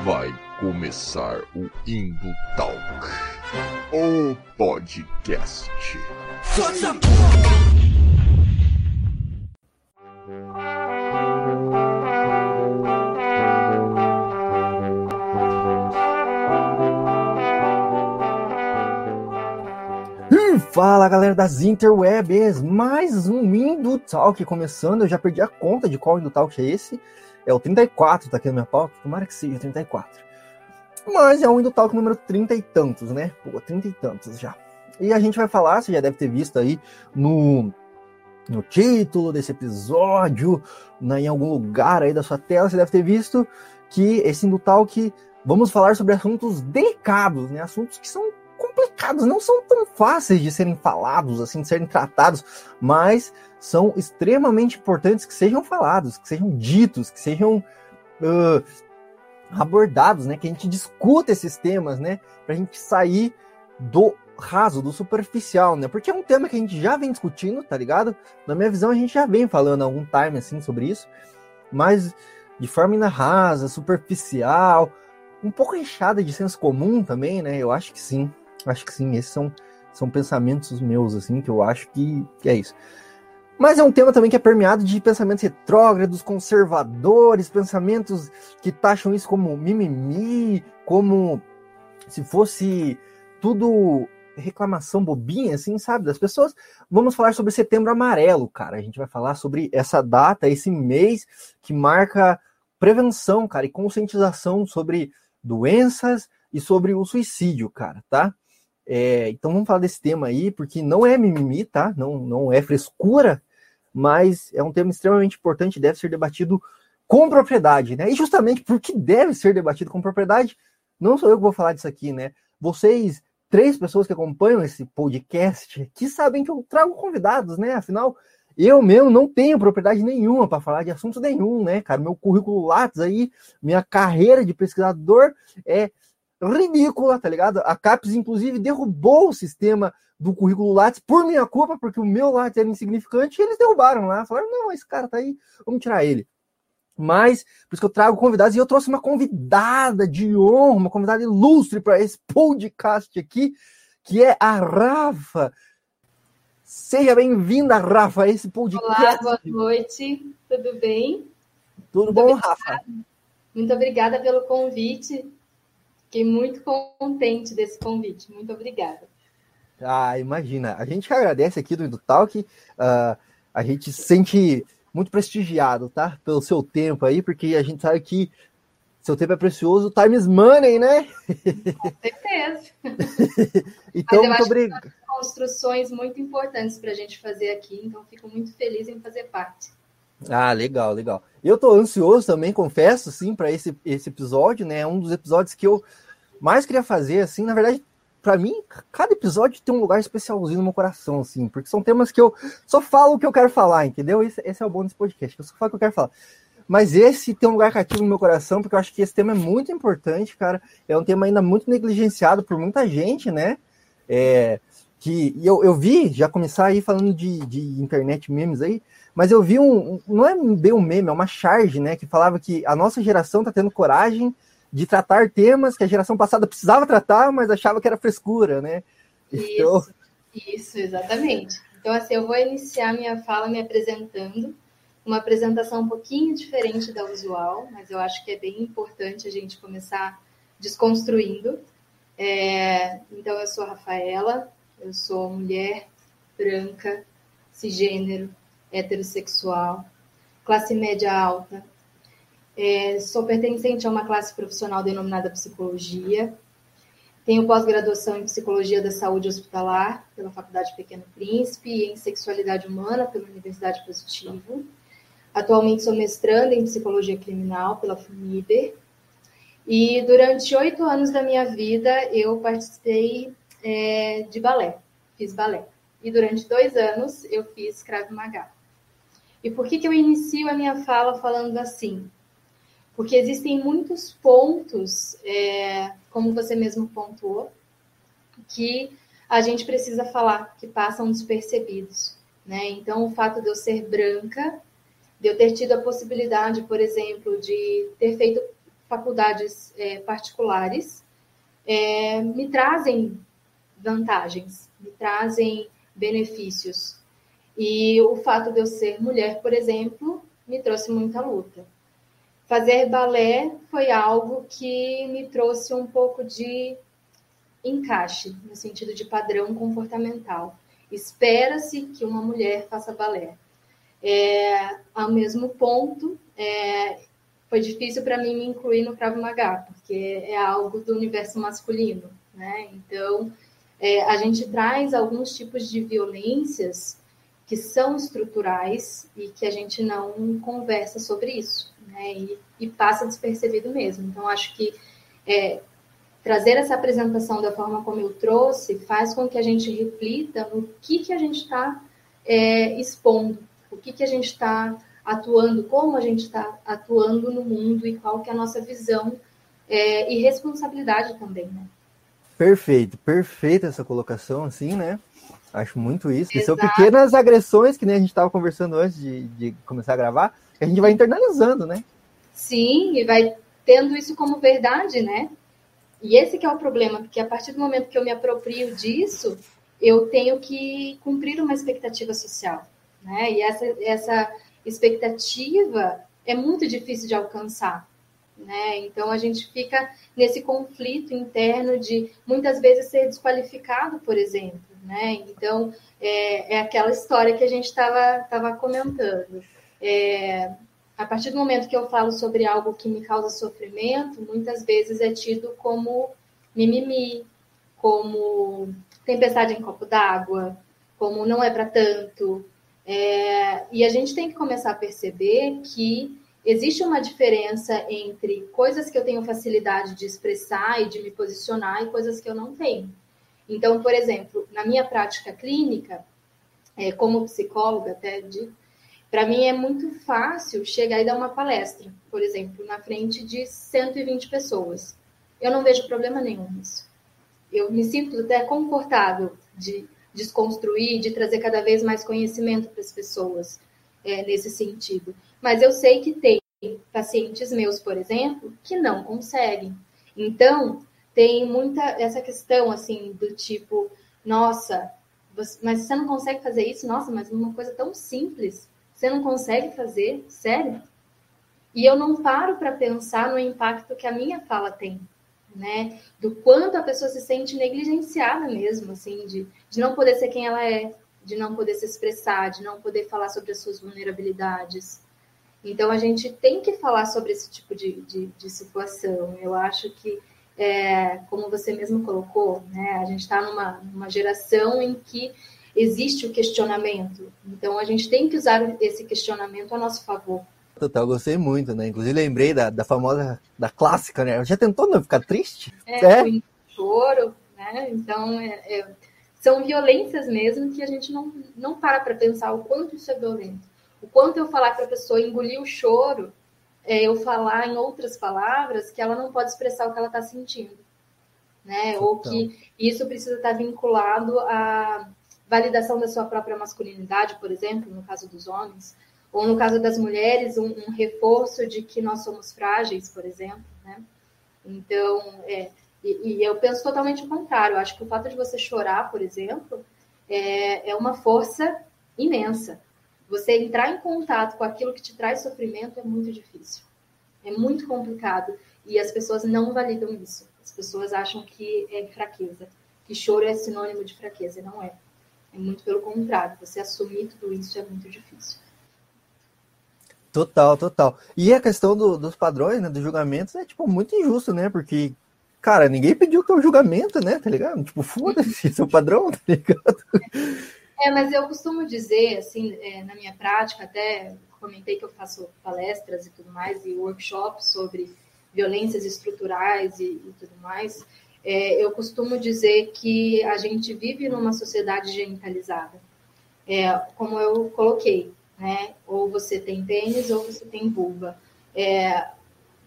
Vai começar o Indo Talk, o podcast. Fala galera das interwebs, mais um Indo Talk começando. Eu já perdi a conta de qual Indo Talk é esse. É o 34, tá aqui na minha pauta. Tomara que seja 34. Mas é o Indo Talk número 30 e tantos, né? Pô, 30 e tantos já. E a gente vai falar, você já deve ter visto aí no, no título desse episódio, na, em algum lugar aí da sua tela, você deve ter visto que esse Indo Talk vamos falar sobre assuntos delicados, né? Assuntos que são complicados, não são tão fáceis de serem falados, assim, de serem tratados, mas são extremamente importantes que sejam falados, que sejam ditos, que sejam uh, abordados, né? Que a gente discuta esses temas, né? Para a gente sair do raso, do superficial, né? Porque é um tema que a gente já vem discutindo, tá ligado? Na minha visão, a gente já vem falando há algum time, assim, sobre isso, mas de forma ainda rasa, superficial, um pouco inchada de senso comum também, né? Eu acho que sim. Acho que sim, esses são, são pensamentos meus, assim, que eu acho que, que é isso. Mas é um tema também que é permeado de pensamentos retrógrados, conservadores, pensamentos que taxam isso como mimimi, como se fosse tudo reclamação bobinha, assim, sabe, das pessoas. Vamos falar sobre Setembro Amarelo, cara. A gente vai falar sobre essa data, esse mês que marca prevenção, cara, e conscientização sobre doenças e sobre o suicídio, cara, tá? É, então vamos falar desse tema aí, porque não é mimimi, tá? Não, não é frescura, mas é um tema extremamente importante, deve ser debatido com propriedade, né? E justamente porque deve ser debatido com propriedade, não sou eu que vou falar disso aqui, né? Vocês, três pessoas que acompanham esse podcast, que sabem que eu trago convidados, né? Afinal, eu mesmo não tenho propriedade nenhuma para falar de assunto nenhum, né, cara? Meu currículo Lattes aí, minha carreira de pesquisador é ridícula, tá ligado? A CAPES, inclusive, derrubou o sistema do currículo Lattes por minha culpa, porque o meu Lattes era insignificante, e eles derrubaram lá. Falaram, não, esse cara tá aí, vamos tirar ele. Mas, por isso que eu trago convidados, e eu trouxe uma convidada de honra, uma convidada ilustre para esse podcast aqui, que é a Rafa. Seja bem-vinda, Rafa, a esse podcast. Olá, boa noite, tudo bem? Tudo muito bom, obrigada. Rafa? Muito obrigada pelo convite. Fiquei muito contente desse convite. Muito obrigada. Ah, imagina. A gente agradece aqui do Talk. Uh, a gente se sente muito prestigiado, tá? Pelo seu tempo aí, porque a gente sabe que seu tempo é precioso, time is money, né? Com certeza. então, muito obrigado. construções muito importantes para a gente fazer aqui, então fico muito feliz em fazer parte. Ah, legal, legal. Eu tô ansioso também, confesso, sim, para esse, esse episódio, né? É um dos episódios que eu mais queria fazer, assim, na verdade, para mim, cada episódio tem um lugar especialzinho no meu coração, assim, porque são temas que eu só falo o que eu quero falar, entendeu? Esse, esse é o bom desse podcast, eu só falo o que eu quero falar. Mas esse tem um lugar cativo no meu coração, porque eu acho que esse tema é muito importante, cara. É um tema ainda muito negligenciado por muita gente, né? É, que eu, eu vi já começar aí falando de, de internet memes aí, mas eu vi um, não é bem um meme, é uma charge, né, que falava que a nossa geração tá tendo coragem de tratar temas que a geração passada precisava tratar, mas achava que era frescura, né? Então... Isso, isso, exatamente. Então, assim, eu vou iniciar minha fala me apresentando, uma apresentação um pouquinho diferente da usual, mas eu acho que é bem importante a gente começar desconstruindo. É, então, eu sou Rafaela, eu sou mulher branca, cisgênero, heterossexual, classe média alta. É, sou pertencente a uma classe profissional denominada psicologia. Tenho pós-graduação em psicologia da saúde hospitalar pela Faculdade Pequeno Príncipe e em sexualidade humana pela Universidade Positivo. Atualmente sou mestranda em psicologia criminal pela FUNIBER. E durante oito anos da minha vida eu participei é, de balé, fiz balé. E durante dois anos eu fiz Krav Maga. E por que, que eu inicio a minha fala falando assim? Porque existem muitos pontos, é, como você mesmo pontuou, que a gente precisa falar, que passam despercebidos. Né? Então, o fato de eu ser branca, de eu ter tido a possibilidade, por exemplo, de ter feito faculdades é, particulares é, me trazem vantagens, me trazem benefícios. E o fato de eu ser mulher, por exemplo, me trouxe muita luta. Fazer balé foi algo que me trouxe um pouco de encaixe, no sentido de padrão comportamental. Espera-se que uma mulher faça balé. É, ao mesmo ponto, é, foi difícil para mim me incluir no Krav Maga, porque é algo do universo masculino, né? Então, é, a gente traz alguns tipos de violências que são estruturais e que a gente não conversa sobre isso, né? E, e passa despercebido mesmo. Então, acho que é, trazer essa apresentação da forma como eu trouxe faz com que a gente reflita no que, que a gente está é, expondo, o que, que a gente está atuando, como a gente está atuando no mundo e qual que é a nossa visão é, e responsabilidade também, né? Perfeito, perfeita essa colocação, assim, né? Acho muito isso. Que são pequenas agressões, que nem a gente estava conversando antes de, de começar a gravar, que a gente vai internalizando, né? Sim, e vai tendo isso como verdade, né? E esse que é o problema, porque a partir do momento que eu me aproprio disso, eu tenho que cumprir uma expectativa social, né? E essa, essa expectativa é muito difícil de alcançar, né? Então a gente fica nesse conflito interno de muitas vezes ser desqualificado, por exemplo, né? Então é, é aquela história que a gente estava tava comentando. É, a partir do momento que eu falo sobre algo que me causa sofrimento, muitas vezes é tido como mimimi, como tempestade em copo d'água, como não é para tanto. É, e a gente tem que começar a perceber que existe uma diferença entre coisas que eu tenho facilidade de expressar e de me posicionar e coisas que eu não tenho. Então, por exemplo, na minha prática clínica, é, como psicóloga, até para mim é muito fácil chegar e dar uma palestra, por exemplo, na frente de 120 pessoas. Eu não vejo problema nenhum nisso. Eu me sinto até confortável de desconstruir, de trazer cada vez mais conhecimento para as pessoas é, nesse sentido. Mas eu sei que tem pacientes meus, por exemplo, que não conseguem. Então, tem muita essa questão assim do tipo, nossa, mas você não consegue fazer isso? Nossa, mas uma coisa tão simples. Você não consegue fazer? Sério? E eu não paro para pensar no impacto que a minha fala tem, né? Do quanto a pessoa se sente negligenciada mesmo, assim, de, de não poder ser quem ela é, de não poder se expressar, de não poder falar sobre as suas vulnerabilidades. Então, a gente tem que falar sobre esse tipo de, de, de situação. Eu acho que, é, como você mesmo colocou, né, a gente está numa, numa geração em que existe o questionamento. Então, a gente tem que usar esse questionamento a nosso favor. Total, gostei muito, né? Inclusive, lembrei da, da famosa, da clássica, né? Já tentou não ficar triste? É, é. choro, né? Então, é, é, são violências mesmo que a gente não, não para para pensar o quanto isso é violento. O quanto eu falar para a pessoa engolir o choro, eu falar em outras palavras que ela não pode expressar o que ela está sentindo. Né? Ou que isso precisa estar vinculado a validação da sua própria masculinidade, por exemplo, no caso dos homens, ou no caso das mulheres, um, um reforço de que nós somos frágeis, por exemplo, né? Então, é, e, e, eu penso totalmente o contrário. Eu acho que o fato de você chorar, por exemplo, é, é uma força imensa. Você entrar em contato com aquilo que te traz sofrimento é muito difícil. É muito complicado. E as pessoas não validam isso. As pessoas acham que é fraqueza, que choro é sinônimo de fraqueza. E não é. É muito pelo contrário, você assumir tudo isso é muito difícil. Total, total. E a questão do, dos padrões, né, dos julgamentos, é, tipo, muito injusto, né? Porque, cara, ninguém pediu teu julgamento, né? Tá ligado? Tipo, foda-se, seu padrão, tá ligado? É, mas eu costumo dizer, assim, é, na minha prática, até comentei que eu faço palestras e tudo mais, e workshops sobre violências estruturais e, e tudo mais. É, eu costumo dizer que a gente vive numa sociedade genitalizada. É, como eu coloquei, né? Ou você tem pênis ou você tem vulva. É,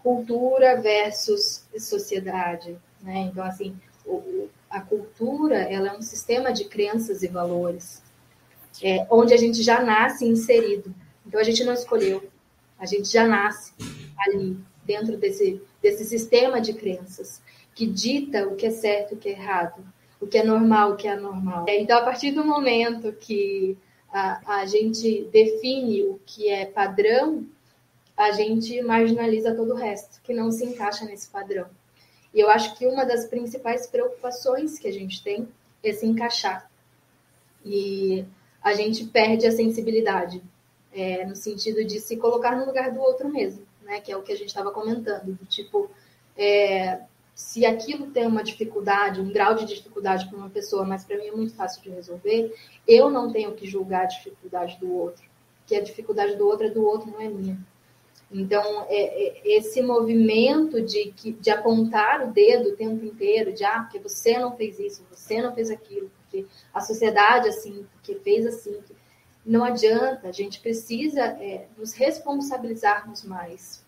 cultura versus sociedade, né? Então, assim, a cultura ela é um sistema de crenças e valores, é, onde a gente já nasce inserido. Então, a gente não escolheu, a gente já nasce ali, dentro desse, desse sistema de crenças que dita o que é certo e o que é errado, o que é normal, o que é anormal. Então, a partir do momento que a, a gente define o que é padrão, a gente marginaliza todo o resto, que não se encaixa nesse padrão. E eu acho que uma das principais preocupações que a gente tem é se encaixar. E a gente perde a sensibilidade, é, no sentido de se colocar no lugar do outro mesmo, né? Que é o que a gente estava comentando, do tipo, é, se aquilo tem uma dificuldade, um grau de dificuldade para uma pessoa, mas para mim é muito fácil de resolver, eu não tenho que julgar a dificuldade do outro, que a dificuldade do outro é do outro, não é minha. Então, é, é, esse movimento de, de apontar o dedo o tempo inteiro, de ah, porque você não fez isso, você não fez aquilo, porque a sociedade assim, porque fez assim, não adianta, a gente precisa é, nos responsabilizarmos mais,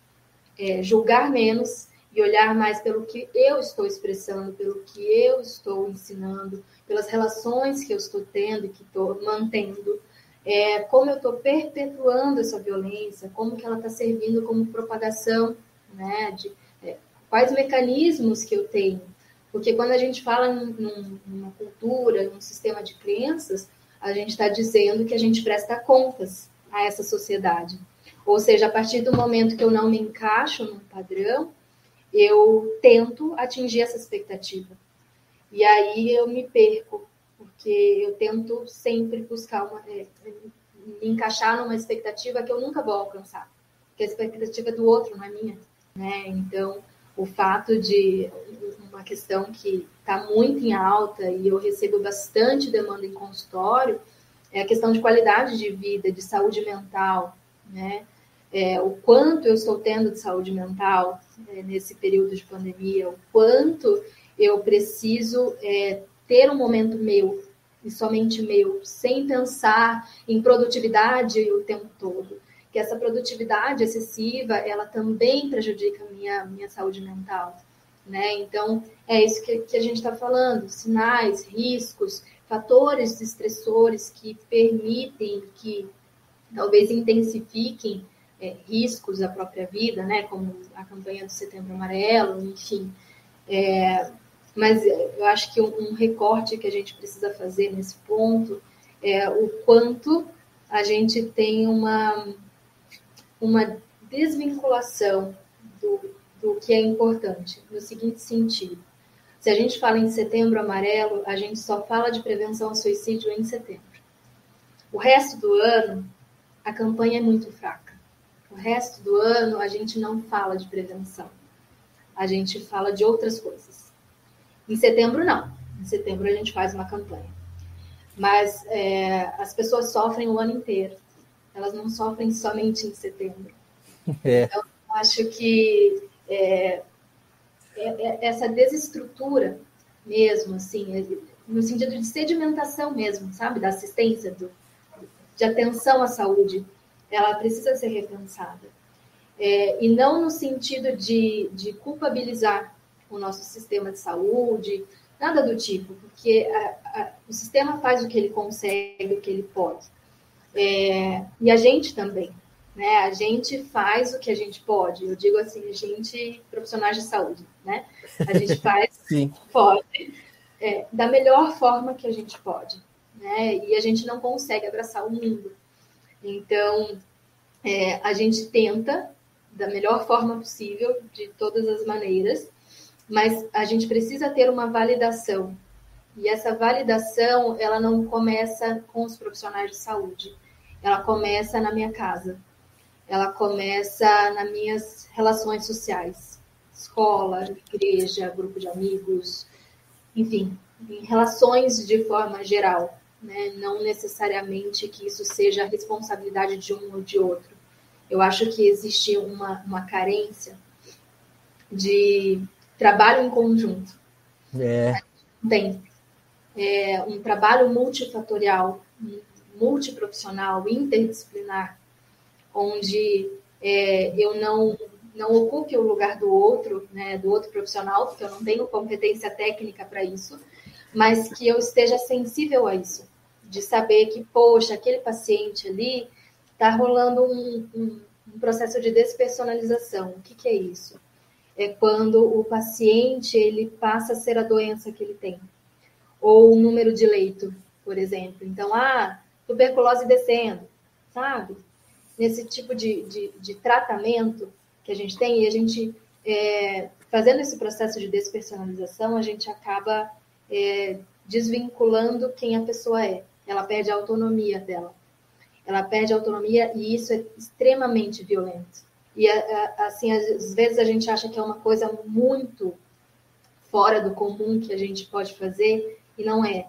é, julgar menos e olhar mais pelo que eu estou expressando, pelo que eu estou ensinando, pelas relações que eu estou tendo que estou mantendo, é, como eu estou perpetuando essa violência, como que ela está servindo como propagação, né, de, é, quais mecanismos que eu tenho. Porque quando a gente fala num, numa cultura, num sistema de crenças, a gente está dizendo que a gente presta contas a essa sociedade. Ou seja, a partir do momento que eu não me encaixo num padrão, eu tento atingir essa expectativa. E aí eu me perco, porque eu tento sempre buscar uma, é, me encaixar numa expectativa que eu nunca vou alcançar, que a expectativa do outro, não é minha. Né? Então, o fato de uma questão que está muito em alta e eu recebo bastante demanda em consultório é a questão de qualidade de vida, de saúde mental, né? é, o quanto eu estou tendo de saúde mental é, nesse período de pandemia, o quanto eu preciso é, ter um momento meu e somente meu, sem pensar em produtividade o tempo todo. Que essa produtividade excessiva, ela também prejudica a minha, minha saúde mental. Né? Então, é isso que, que a gente está falando: sinais, riscos, fatores estressores que permitem, que talvez intensifiquem é, riscos à própria vida, né, como a campanha do Setembro Amarelo, enfim. É, mas eu acho que um, um, recorte que a gente precisa fazer nesse ponto é o quanto a gente tem uma, uma desvinculação do, do que é importante, no seguinte sentido. Se a gente fala em setembro amarelo, a gente só fala de prevenção ao suicídio em setembro. O resto do ano, a campanha é muito fraca. O resto do ano a gente não fala de prevenção. A gente fala de outras coisas. Em setembro, não. Em setembro a gente faz uma campanha. Mas é, as pessoas sofrem o ano inteiro. Elas não sofrem somente em setembro. É. Então, acho que é, é, é, essa desestrutura mesmo, assim, no sentido de sedimentação mesmo, sabe, da assistência, do, de atenção à saúde, ela precisa ser repensada. É, e não no sentido de, de culpabilizar o nosso sistema de saúde, nada do tipo, porque a, a, o sistema faz o que ele consegue, o que ele pode. É, e a gente também, né? A gente faz o que a gente pode. Eu digo assim, a gente, profissionais de saúde, né? A gente faz Sim. pode, é, da melhor forma que a gente pode, né? E a gente não consegue abraçar o mundo. Então, é, a gente tenta da melhor forma possível, de todas as maneiras, mas a gente precisa ter uma validação. E essa validação, ela não começa com os profissionais de saúde, ela começa na minha casa, ela começa nas minhas relações sociais, escola, igreja, grupo de amigos, enfim, em relações de forma geral né? não necessariamente que isso seja a responsabilidade de um ou de outro. Eu acho que existe uma, uma carência de trabalho em conjunto. É. Tem é, um trabalho multifatorial, multiprofissional, interdisciplinar, onde é, eu não não ocupe o lugar do outro, né, do outro profissional, porque eu não tenho competência técnica para isso, mas que eu esteja sensível a isso, de saber que, poxa, aquele paciente ali está rolando um, um, um processo de despersonalização. O que, que é isso? É quando o paciente ele passa a ser a doença que ele tem, ou o número de leito, por exemplo. Então, ah, tuberculose descendo, sabe? Nesse tipo de, de, de tratamento que a gente tem, e a gente, é, fazendo esse processo de despersonalização, a gente acaba é, desvinculando quem a pessoa é. Ela perde a autonomia dela. Ela perde a autonomia e isso é extremamente violento. E assim, às vezes a gente acha que é uma coisa muito fora do comum que a gente pode fazer e não é.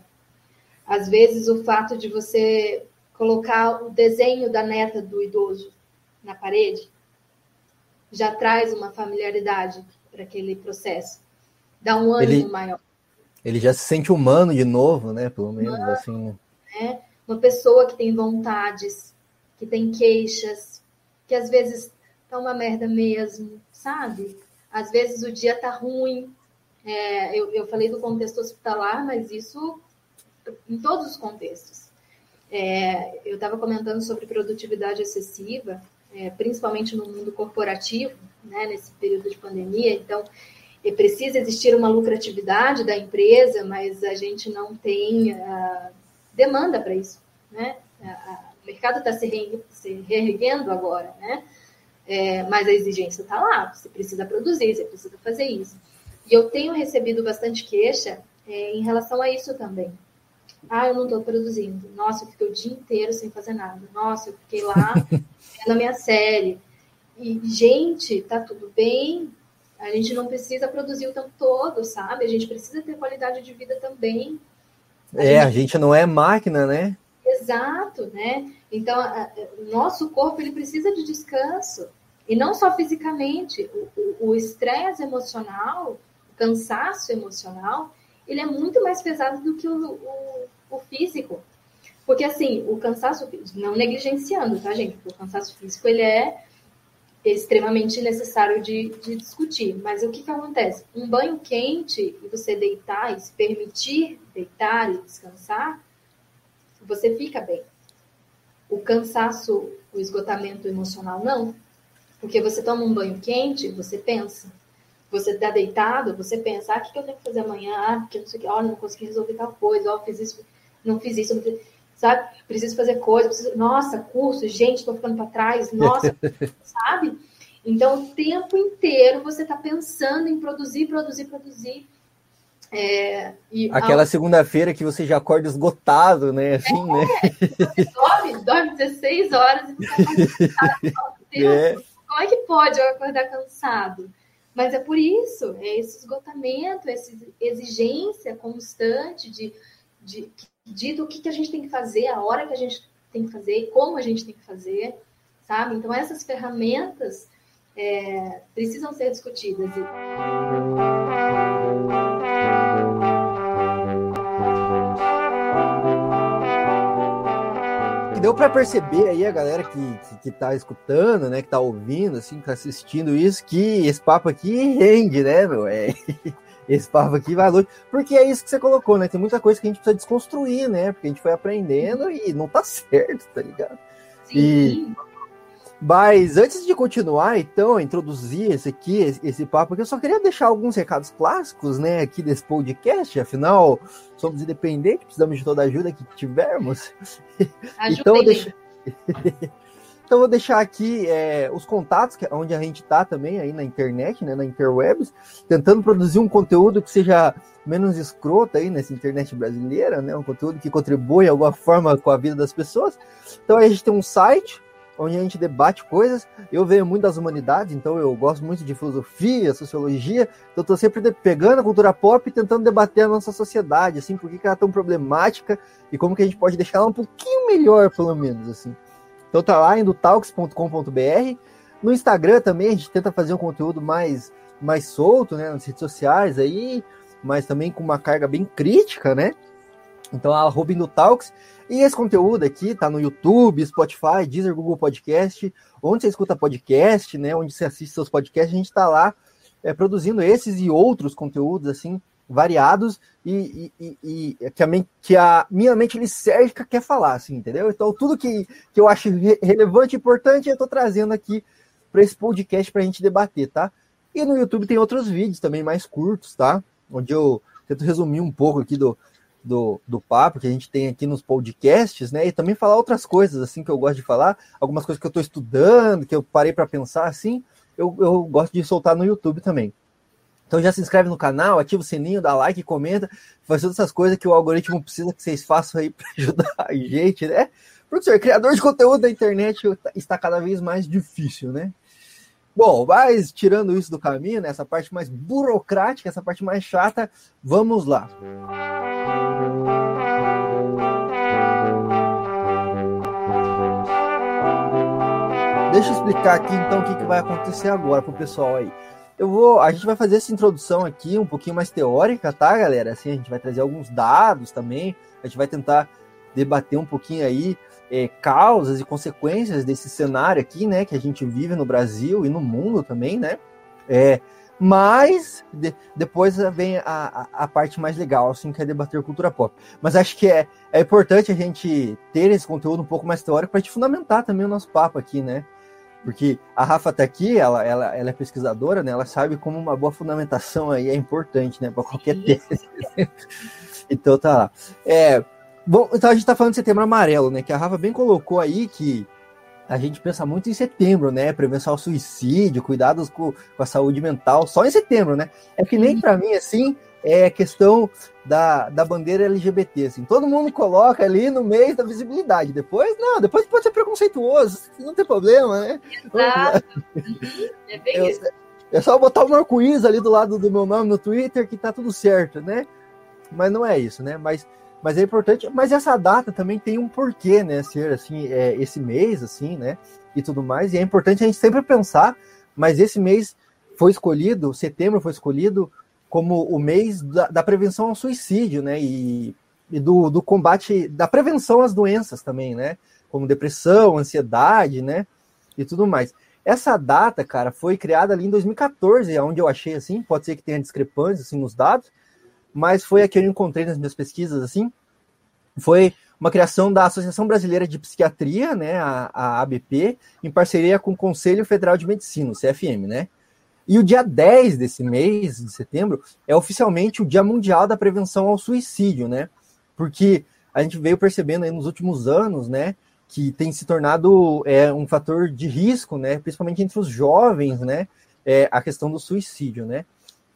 Às vezes o fato de você colocar o desenho da neta do idoso na parede já traz uma familiaridade para aquele processo, dá um ânimo ele, maior. Ele já se sente humano de novo, né? Pelo menos humano, assim. Né? Uma pessoa que tem vontades, que tem queixas, que às vezes tá uma merda mesmo, sabe? Às vezes o dia tá ruim. É, eu, eu falei do contexto hospitalar, mas isso em todos os contextos. É, eu estava comentando sobre produtividade excessiva, é, principalmente no mundo corporativo, né, nesse período de pandemia. Então, é, precisa existir uma lucratividade da empresa, mas a gente não tem uh, demanda para isso. Né? o mercado está se, re, se reerguendo agora, né? É, mas a exigência está lá, você precisa produzir, você precisa fazer isso. E eu tenho recebido bastante queixa é, em relação a isso também. Ah, eu não estou produzindo. Nossa, eu fiquei o dia inteiro sem fazer nada. Nossa, eu fiquei lá vendo a minha série. E, gente, tá tudo bem. A gente não precisa produzir o tempo todo, sabe? A gente precisa ter qualidade de vida também. A é, gente... a gente não é máquina, né? Exato, né? Então, o nosso corpo ele precisa de descanso. E não só fisicamente. O estresse emocional, cansaço emocional, ele é muito mais pesado do que o, o, o físico. Porque, assim, o cansaço, não negligenciando, tá, gente? O cansaço físico, ele é extremamente necessário de, de, discutir. Mas o que, que acontece? Um banho quente e você deitar e se permitir deitar e descansar, você fica bem. O cansaço, o esgotamento emocional, não. Porque você toma um banho quente, você pensa. Você está deitado, você pensa, ah, o que, eu tenho que fazer amanhã? Ah, porque não sei o que, olha, não consegui resolver tal coisa, ó, fiz isso, não fiz isso, não fiz... sabe? Preciso fazer coisa, preciso... nossa, curso, gente, estou ficando para trás, nossa, sabe? Então, o tempo inteiro você está pensando em produzir, produzir, produzir. É, Aquela ao... segunda-feira que você já acorda esgotado, né? Assim, é, né? Dorme, dorme 16 horas e fica cansado. Deus, é. como é que pode eu acordar cansado? Mas é por isso, é esse esgotamento, essa exigência constante de, de, de do que, que a gente tem que fazer, a hora que a gente tem que fazer, como a gente tem que fazer, sabe? Então, essas ferramentas é, precisam ser discutidas. Que deu para perceber aí a galera que, que, que tá escutando, né, que tá ouvindo, assim, que tá assistindo isso, que esse papo aqui rende, né, meu? É, esse papo aqui vai longe. Porque é isso que você colocou, né? Tem muita coisa que a gente precisa desconstruir, né? Porque a gente foi aprendendo e não tá certo, tá ligado? Sim. E mas antes de continuar, então, introduzir esse aqui, esse, esse papo aqui, eu só queria deixar alguns recados clássicos, né, aqui desse podcast. Afinal, somos independentes, precisamos de toda a ajuda que tivermos. então, deixa... então, vou deixar aqui é, os contatos, que, é onde a gente está também, aí na internet, né, na interwebs, tentando produzir um conteúdo que seja menos escroto aí nessa internet brasileira, né, um conteúdo que contribui de alguma forma com a vida das pessoas. Então, a gente tem um site, onde a gente debate coisas. Eu venho muito das humanidades, então eu gosto muito de filosofia, sociologia, então estou sempre pegando a cultura pop e tentando debater a nossa sociedade, assim, por que ela é tão problemática e como que a gente pode deixar ela um pouquinho melhor, pelo menos, assim. Então tá lá, talks.com.br. No Instagram também a gente tenta fazer um conteúdo mais, mais solto, né, nas redes sociais aí, mas também com uma carga bem crítica, né? Então, arroba Talks. E esse conteúdo aqui tá no YouTube, Spotify, Deezer, Google Podcast, onde você escuta podcast, né? Onde você assiste seus podcasts, a gente está lá é, produzindo esses e outros conteúdos, assim, variados e, e, e, e que, a, que, a, minha mente lisérgica quer falar, assim, entendeu? Então, tudo que, que eu acho re relevante e importante, eu estou trazendo aqui para esse podcast para a gente debater, tá? E no YouTube tem outros vídeos também mais curtos, tá? Onde eu tento resumir um pouco aqui do, do, do papo que a gente tem aqui nos podcasts, né? E também falar outras coisas, assim, que eu gosto de falar, algumas coisas que eu estou estudando, que eu parei para pensar, assim, eu, eu gosto de soltar no YouTube também. Então já se inscreve no canal, ativa o sininho, dá like, comenta, faz todas essas coisas que o algoritmo precisa que vocês façam aí para ajudar a gente, né? Professor, criador de conteúdo da internet está cada vez mais difícil, né? Bom, mas tirando isso do caminho, né, essa parte mais burocrática, essa parte mais chata, vamos lá. Deixa eu explicar aqui então o que, que vai acontecer agora para o pessoal aí. Eu vou, a gente vai fazer essa introdução aqui um pouquinho mais teórica, tá, galera? Assim, a gente vai trazer alguns dados também, a gente vai tentar debater um pouquinho aí é, causas e consequências desse cenário aqui, né, que a gente vive no Brasil e no mundo também, né? É, mas de, depois vem a, a, a, parte mais legal, assim, que é debater cultura pop. Mas acho que é, é importante a gente ter esse conteúdo um pouco mais teórico para te fundamentar também o nosso papo aqui, né? Porque a Rafa tá aqui, ela, ela, ela é pesquisadora, né? Ela sabe como uma boa fundamentação aí é importante, né? Para qualquer tese. então tá lá. É, bom, então a gente tá falando de setembro amarelo, né? Que a Rafa bem colocou aí que a gente pensa muito em setembro, né? Prevenção ao suicídio, cuidados com, com a saúde mental, só em setembro, né? É que nem para mim, assim, é questão da, da bandeira LGBT, assim. Todo mundo coloca ali no meio da visibilidade. Depois, não, depois pode ser preconceituoso, não tem problema, né? Exato. é bem é, isso. É só botar um arco-íris ali do lado do meu nome no Twitter que tá tudo certo, né? Mas não é isso, né? Mas, mas é importante. Mas essa data também tem um porquê, né? Ser assim, é, esse mês, assim, né? E tudo mais. E é importante a gente sempre pensar, mas esse mês foi escolhido, setembro foi escolhido como o mês da, da prevenção ao suicídio, né? E, e do, do, combate, da prevenção às doenças também, né? Como depressão, ansiedade, né? E tudo mais. Essa data, cara, foi criada ali em 2014, é onde eu achei assim, pode ser que tenha discrepâncias assim nos dados, mas foi a que eu encontrei nas minhas pesquisas assim. Foi uma criação da Associação Brasileira de Psiquiatria, né, a, a ABP, em parceria com o Conselho Federal de Medicina, o CFM, né? E o dia 10 desse mês, de setembro, é oficialmente o Dia Mundial da Prevenção ao Suicídio, né? Porque a gente veio percebendo aí nos últimos anos, né, que tem se tornado é, um fator de risco, né, principalmente entre os jovens, né, é, a questão do suicídio, né?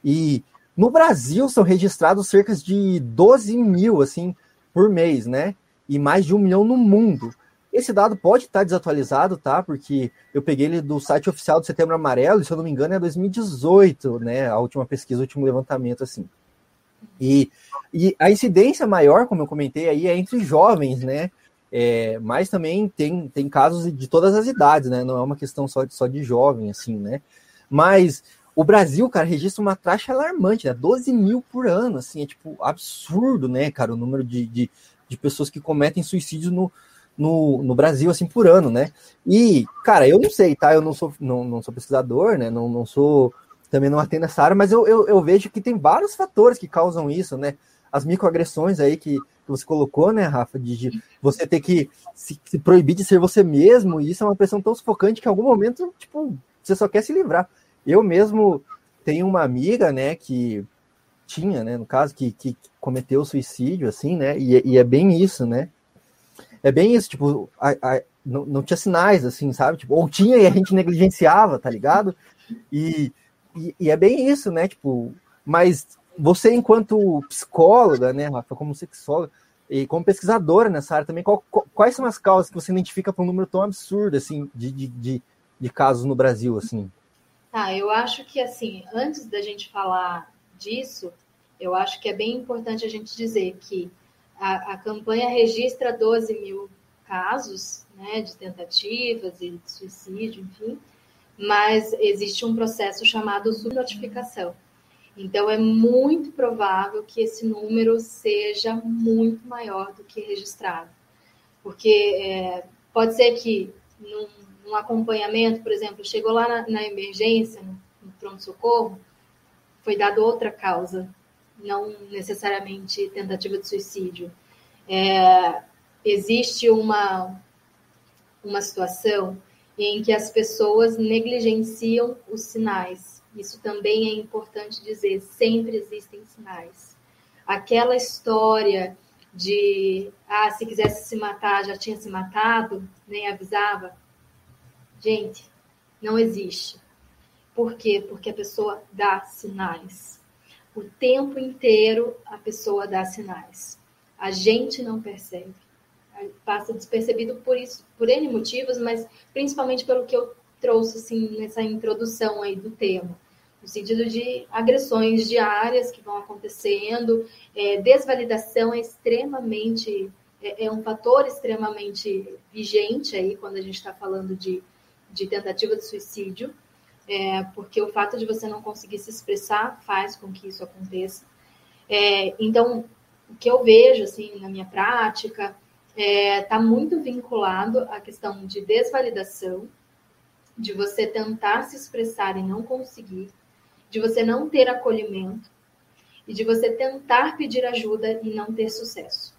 E no Brasil são registrados cerca de 12 mil, assim, por mês, né? E mais de um milhão no mundo. Esse dado pode estar desatualizado, tá? Porque eu peguei ele do site oficial do Setembro Amarelo, e se eu não me engano é 2018, né? A última pesquisa, o último levantamento, assim. E, e a incidência maior, como eu comentei aí, é entre jovens, né? É, mas também tem, tem casos de todas as idades, né? Não é uma questão só de, só de jovem, assim, né? Mas o Brasil, cara, registra uma taxa alarmante, né? 12 mil por ano, assim, é tipo absurdo, né, cara, o número de, de, de pessoas que cometem suicídio no, no, no Brasil, assim, por ano, né? E, cara, eu não sei, tá? Eu não sou, não, não sou pesquisador, né? Não, não sou, também não atendo essa área, mas eu, eu, eu vejo que tem vários fatores que causam isso, né? As microagressões aí que, que você colocou, né, Rafa, de, de você ter que se, se, proibir de ser você mesmo, e isso é uma pressão tão sufocante que em algum momento, tipo, você só quer se livrar. Eu mesmo tenho uma amiga, né, que tinha, né, no caso, que, que cometeu suicídio, assim, né, e, e é bem isso, né, é bem isso, tipo, a, a, não, não, tinha sinais, assim, sabe? Tipo, ou tinha e a gente negligenciava, tá ligado? E, e, e, é bem isso, né? Tipo, mas você, enquanto psicóloga, né, Rafa, como sexóloga, e como pesquisadora nessa área também, qual, quais são as causas que você identifica para um número tão absurdo, assim, de, de, de, de casos no Brasil, assim? Tá, eu acho que, assim, antes da gente falar disso, eu acho que é bem importante a gente dizer que a, a campanha registra 12 mil casos né, de tentativas e de suicídio, enfim, mas existe um processo chamado subnotificação. Então, é muito provável que esse número seja muito maior do que registrado. Porque é, pode ser que num, num, acompanhamento, por exemplo, chegou lá na, na emergência, no, pronto-socorro, foi dada outra causa não necessariamente tentativa de suicídio. É, existe uma, uma situação em que as pessoas negligenciam os sinais. Isso também é importante dizer, sempre existem sinais. Aquela história de, ah, se quisesse se matar, já tinha se matado, nem avisava. Gente, não existe. Por quê? Porque a pessoa dá sinais. O tempo inteiro a pessoa dá sinais. A gente não percebe. Passa despercebido por isso, por N motivos, mas principalmente pelo que eu trouxe assim nessa introdução aí do tema. No sentido de agressões diárias que vão acontecendo, é, desvalidação é extremamente, é, é um fator extremamente vigente aí quando a gente está falando de, de tentativa de suicídio é, porque o fato de você não conseguir se expressar faz com que isso aconteça. É, então, o que eu vejo assim na minha prática está é, tá muito vinculado à questão de desvalidação, de você tentar se expressar e não conseguir, de você não ter acolhimento e de você tentar pedir ajuda e não ter sucesso.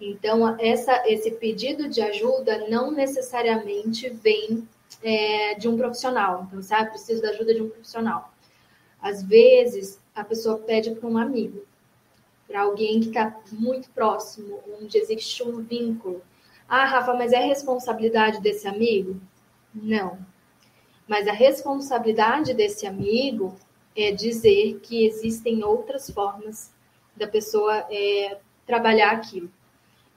Então, essa, esse pedido de ajuda não necessariamente vem é, de um profissional. Então, sabe, preciso da ajuda de um profissional. Às vezes, a pessoa pede para um amigo, para alguém que está muito próximo, onde existe um vínculo. Ah, Rafa, mas é responsabilidade desse amigo? Não. Mas a responsabilidade desse amigo é dizer que existem outras formas da pessoa é, trabalhar aquilo.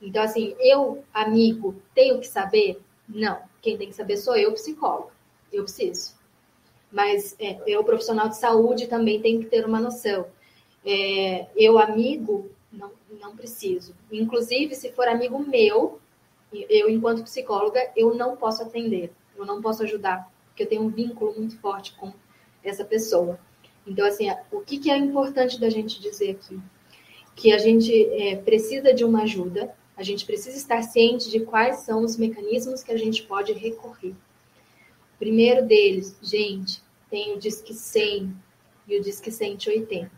Então, assim, eu, amigo, tenho que saber? Não. Quem tem que saber sou eu, psicólogo. Eu preciso. Mas é, eu, profissional de saúde, também tenho que ter uma noção. É, eu, amigo, não, não preciso. Inclusive, se for amigo meu, eu, enquanto psicóloga, eu não posso atender. Eu não posso ajudar, porque eu tenho um vínculo muito forte com essa pessoa. Então, assim, o que, que é importante da gente dizer aqui? Que a gente é, precisa de uma ajuda, a gente precisa estar ciente de quais são os mecanismos que a gente pode recorrer. Primeiro deles, gente, tem o Disque 100 e o Disque 180.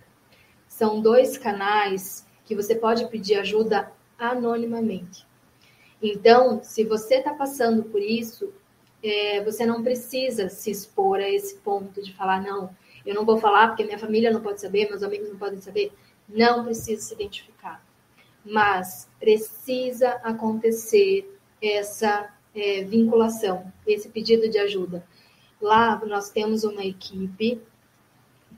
São dois canais que você pode pedir ajuda anonimamente. Então, se você está passando por isso, é, você não precisa se expor a esse ponto de falar, não, eu não vou falar porque minha família não pode saber, meus amigos não podem saber. Não precisa se identificar mas precisa acontecer essa é, vinculação, esse pedido de ajuda. Lá nós temos uma equipe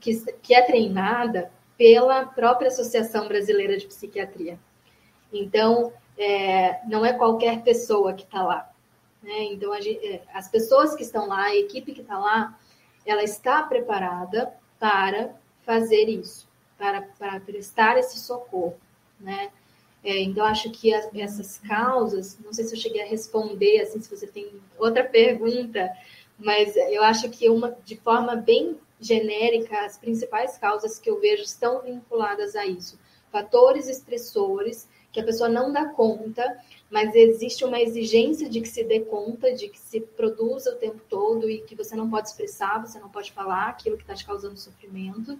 que, que é treinada pela própria Associação Brasileira de Psiquiatria. Então, é, não é qualquer pessoa que está lá. Né? Então, é, as pessoas que estão lá, a equipe que está lá, ela está preparada para fazer isso, para, para prestar esse socorro. Né? É, então, acho que as, essas causas, não sei se eu cheguei a responder, assim, se você tem outra pergunta, mas eu acho que uma, de forma bem genérica, as principais causas que eu vejo estão vinculadas a isso. Fatores estressores que a pessoa não dá conta, mas existe uma exigência de que se dê conta, de que se produza o tempo todo e que você não pode expressar, você não pode falar aquilo que está te causando sofrimento,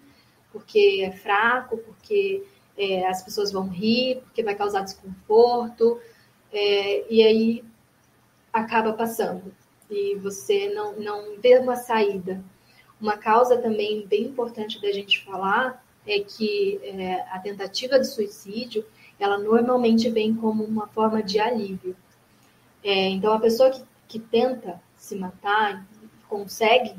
porque é fraco, porque é, as pessoas vão rir, porque vai causar desconforto, é, e aí acaba passando. E você não, não vê uma saída. Uma causa também bem importante da gente falar é que é, a tentativa de suicídio, ela normalmente vem como uma forma de alívio. É, então, a pessoa que, que tenta se matar, consegue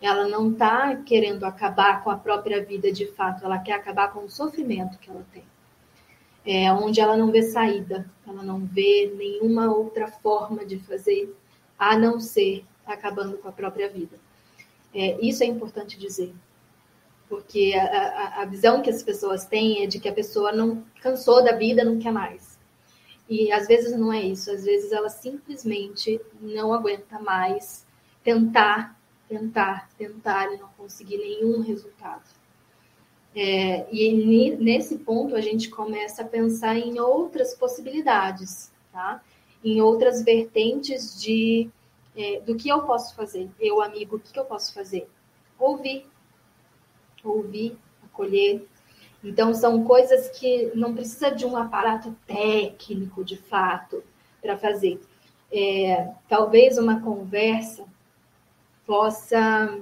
ela não está querendo acabar com a própria vida de fato, ela quer acabar com o sofrimento que ela tem. É, onde ela não vê saída, ela não vê nenhuma outra forma de fazer a não ser acabando com a própria vida. É, isso é importante dizer, porque a, a, a, visão que as pessoas têm é de que a pessoa não cansou da vida, não quer mais. E às vezes não é isso, às vezes ela simplesmente não aguenta mais tentar tentar, tentar e não conseguir nenhum resultado. É, e nesse ponto a gente começa a pensar em outras possibilidades, tá? Em outras vertentes de é, do que eu posso fazer. Eu, amigo, o que eu posso fazer? Ouvir, ouvir, acolher. Então, são coisas que não precisa de um aparato técnico, de fato, para fazer. É, talvez uma conversa possa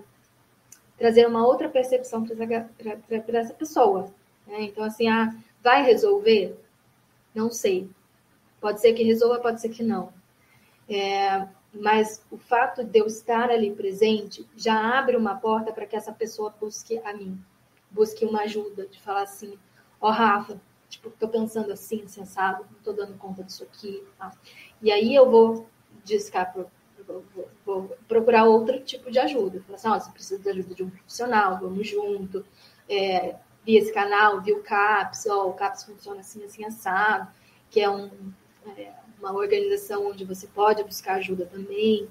trazer uma outra percepção para essa pessoa. Né? Então, assim, ah, vai resolver? Não sei. Pode ser que resolva, pode ser que não. É, mas o fato de eu estar ali presente já abre uma porta para que essa pessoa busque a mim, busque uma ajuda, de falar assim, ó oh, Rafa, tipo, tô pensando assim, sensado, não tô dando conta disso aqui. Tá? E aí eu vou discar vou, procurar outro tipo de ajuda. Falar assim, oh, você precisa de ajuda de um profissional, vamos junto. É, vi esse canal, vi o CAPS, o CAPS funciona assim, assim, assado, que é um... É, uma organização onde você pode buscar ajuda também.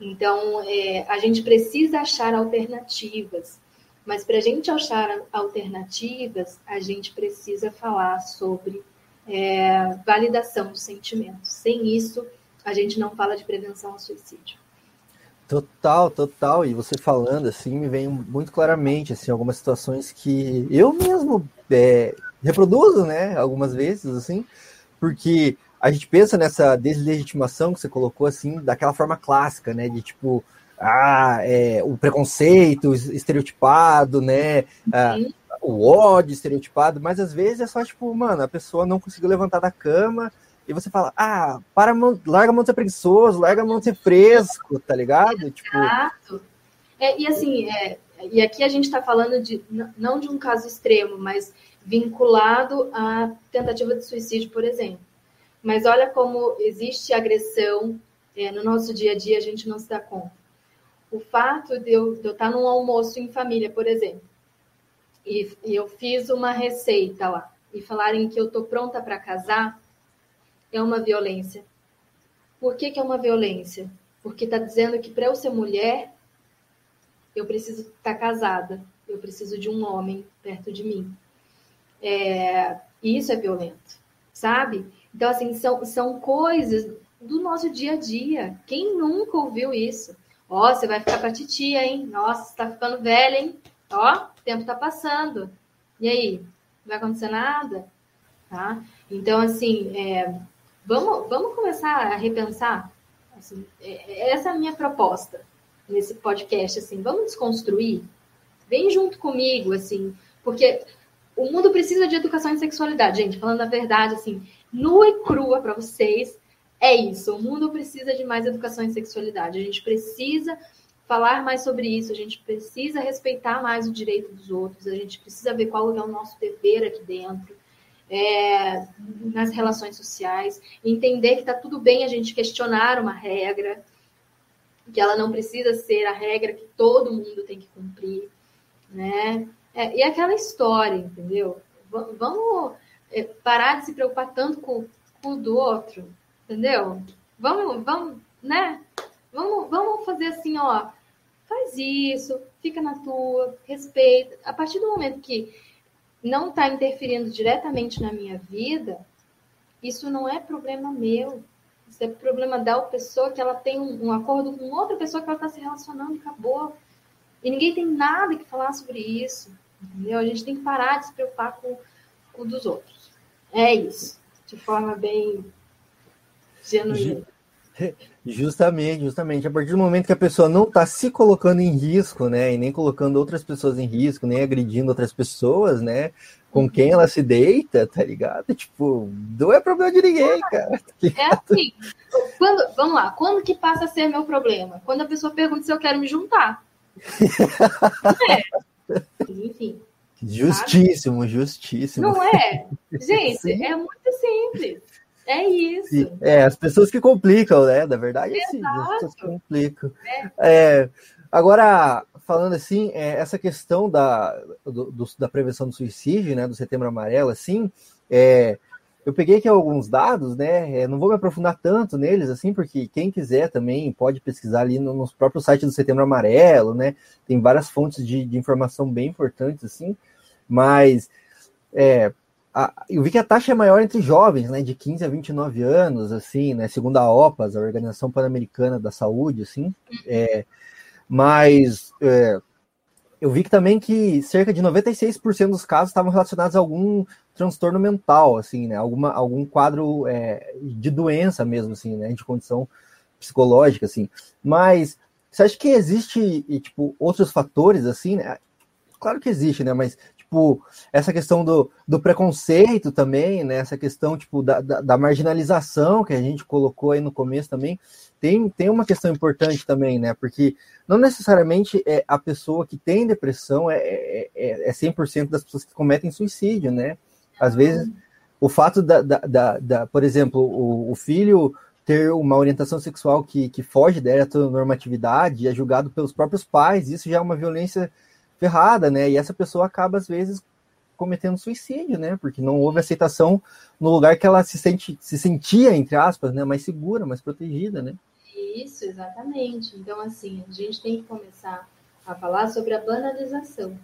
Então, é, a gente precisa achar alternativas, mas para a gente achar alternativas, a gente precisa falar sobre é, validação dos sentimentos. Sem isso, a gente não fala de prevenção ao suicídio. Total, total. E você falando assim, me vem muito claramente assim algumas situações que eu mesmo é, reproduzo, né? Algumas vezes assim, porque a gente pensa nessa deslegitimação que você colocou assim, daquela forma clássica, né? De tipo, ah, é, o preconceito estereotipado, né? Ah, o ódio estereotipado, mas às vezes é só tipo, mano, a pessoa não conseguiu levantar da cama e você fala, ah, para, larga a mão de ser preguiçoso, larga a mão de ser fresco, tá ligado? Tipo... Exato. É, e assim, é, e aqui a gente está falando de não de um caso extremo, mas vinculado à tentativa de suicídio, por exemplo. Mas olha como existe agressão é, no nosso dia a dia, a gente não se dá conta. O fato de eu, de eu estar num almoço em família, por exemplo, e, e eu fiz uma receita lá, e falarem que eu estou pronta para casar, é uma violência. Por que, que é uma violência? Porque está dizendo que para eu ser mulher, eu preciso estar tá casada, eu preciso de um homem perto de mim. É, e isso é violento, sabe? Então, assim, são, são coisas do nosso dia a dia. Quem nunca ouviu isso? Ó, você vai ficar pra titia, hein? Nossa, você tá ficando velha, hein? Ó, o tempo tá passando. E aí? Não vai acontecer nada? Tá? Então, assim, é, vamos, vamos começar a repensar. Assim, é, essa é a minha proposta nesse podcast, assim, vamos desconstruir? Vem junto comigo, assim, porque o mundo precisa de educação em sexualidade, gente, falando a verdade, assim, nua e crua para vocês. É isso. O mundo precisa de mais educação em sexualidade. A gente precisa falar mais sobre isso. A gente precisa respeitar mais o direito dos outros. A gente precisa ver qual é o nosso dever aqui dentro. É, nas relações sociais, entender que está tudo bem a gente questionar uma regra, que ela não precisa ser a regra que todo mundo tem que cumprir, né? É, e aquela história, entendeu? V vamos é, parar de se preocupar tanto com, com o do outro, entendeu? Vamos, vamos, né? Vamos, vamos fazer assim, ó. Faz isso, fica na tua, respeita. A partir do momento que não está interferindo diretamente na minha vida, isso não é problema meu. Isso é problema da pessoa que ela tem um, um acordo com outra pessoa que ela está se relacionando e acabou. E ninguém tem nada que falar sobre isso. Entendeu? A gente tem que parar de se preocupar com o dos outros. É isso, de forma bem genuína. Justamente, justamente. A partir do momento que a pessoa não está se colocando em risco, né, e nem colocando outras pessoas em risco, nem agredindo outras pessoas, né, com uhum. quem ela se deita, tá ligado? Tipo, não é problema de ninguém, cara. Tá é assim. Quando, vamos lá, quando que passa a ser meu problema? Quando a pessoa pergunta se eu quero me juntar. é. Enfim. Justíssimo, sabe? justíssimo. Não é? Gente, Sim. é muito simples. É isso. Sim. É, as pessoas que complicam, né? Da verdade, é assim, as pessoas que complicam. É. É, agora, falando assim, é, essa questão da, do, do, da prevenção do suicídio, né? Do setembro amarelo, assim, é, eu peguei aqui alguns dados, né? É, não vou me aprofundar tanto neles, assim, porque quem quiser também pode pesquisar ali no, no próprio site do Setembro Amarelo, né? Tem várias fontes de, de informação bem importantes, assim. Mas é, a, eu vi que a taxa é maior entre jovens, né, de 15 a 29 anos, assim, né, segundo a OPAS, a Organização Pan-Americana da Saúde, assim, é, mas é, eu vi que também que cerca de 96% dos casos estavam relacionados a algum transtorno mental, assim, né? Alguma, algum quadro é, de doença mesmo, assim, né? De condição psicológica, assim. Mas você acha que existe, tipo, outros fatores, assim, né? Claro que existe, né? Mas, tipo, essa questão do, do preconceito também, né? Essa questão, tipo, da, da, da marginalização que a gente colocou aí no começo também, tem, tem uma questão importante também, né? Porque não necessariamente é a pessoa que tem depressão é, é, é 100% é das pessoas que cometem suicídio, né? Às vezes, o fato da, da, da, da por exemplo, o, o, filho ter uma orientação sexual que, que foge da normatividade é julgado pelos próprios pais, isso já é uma violência ferrada, né? E essa pessoa acaba, às vezes, cometendo suicídio, né? Porque não houve aceitação no lugar que ela se, sente, se sentia, entre aspas, né? Mais segura, mais protegida, né? Isso, exatamente. Então, assim, a gente tem que começar a falar sobre a banalização.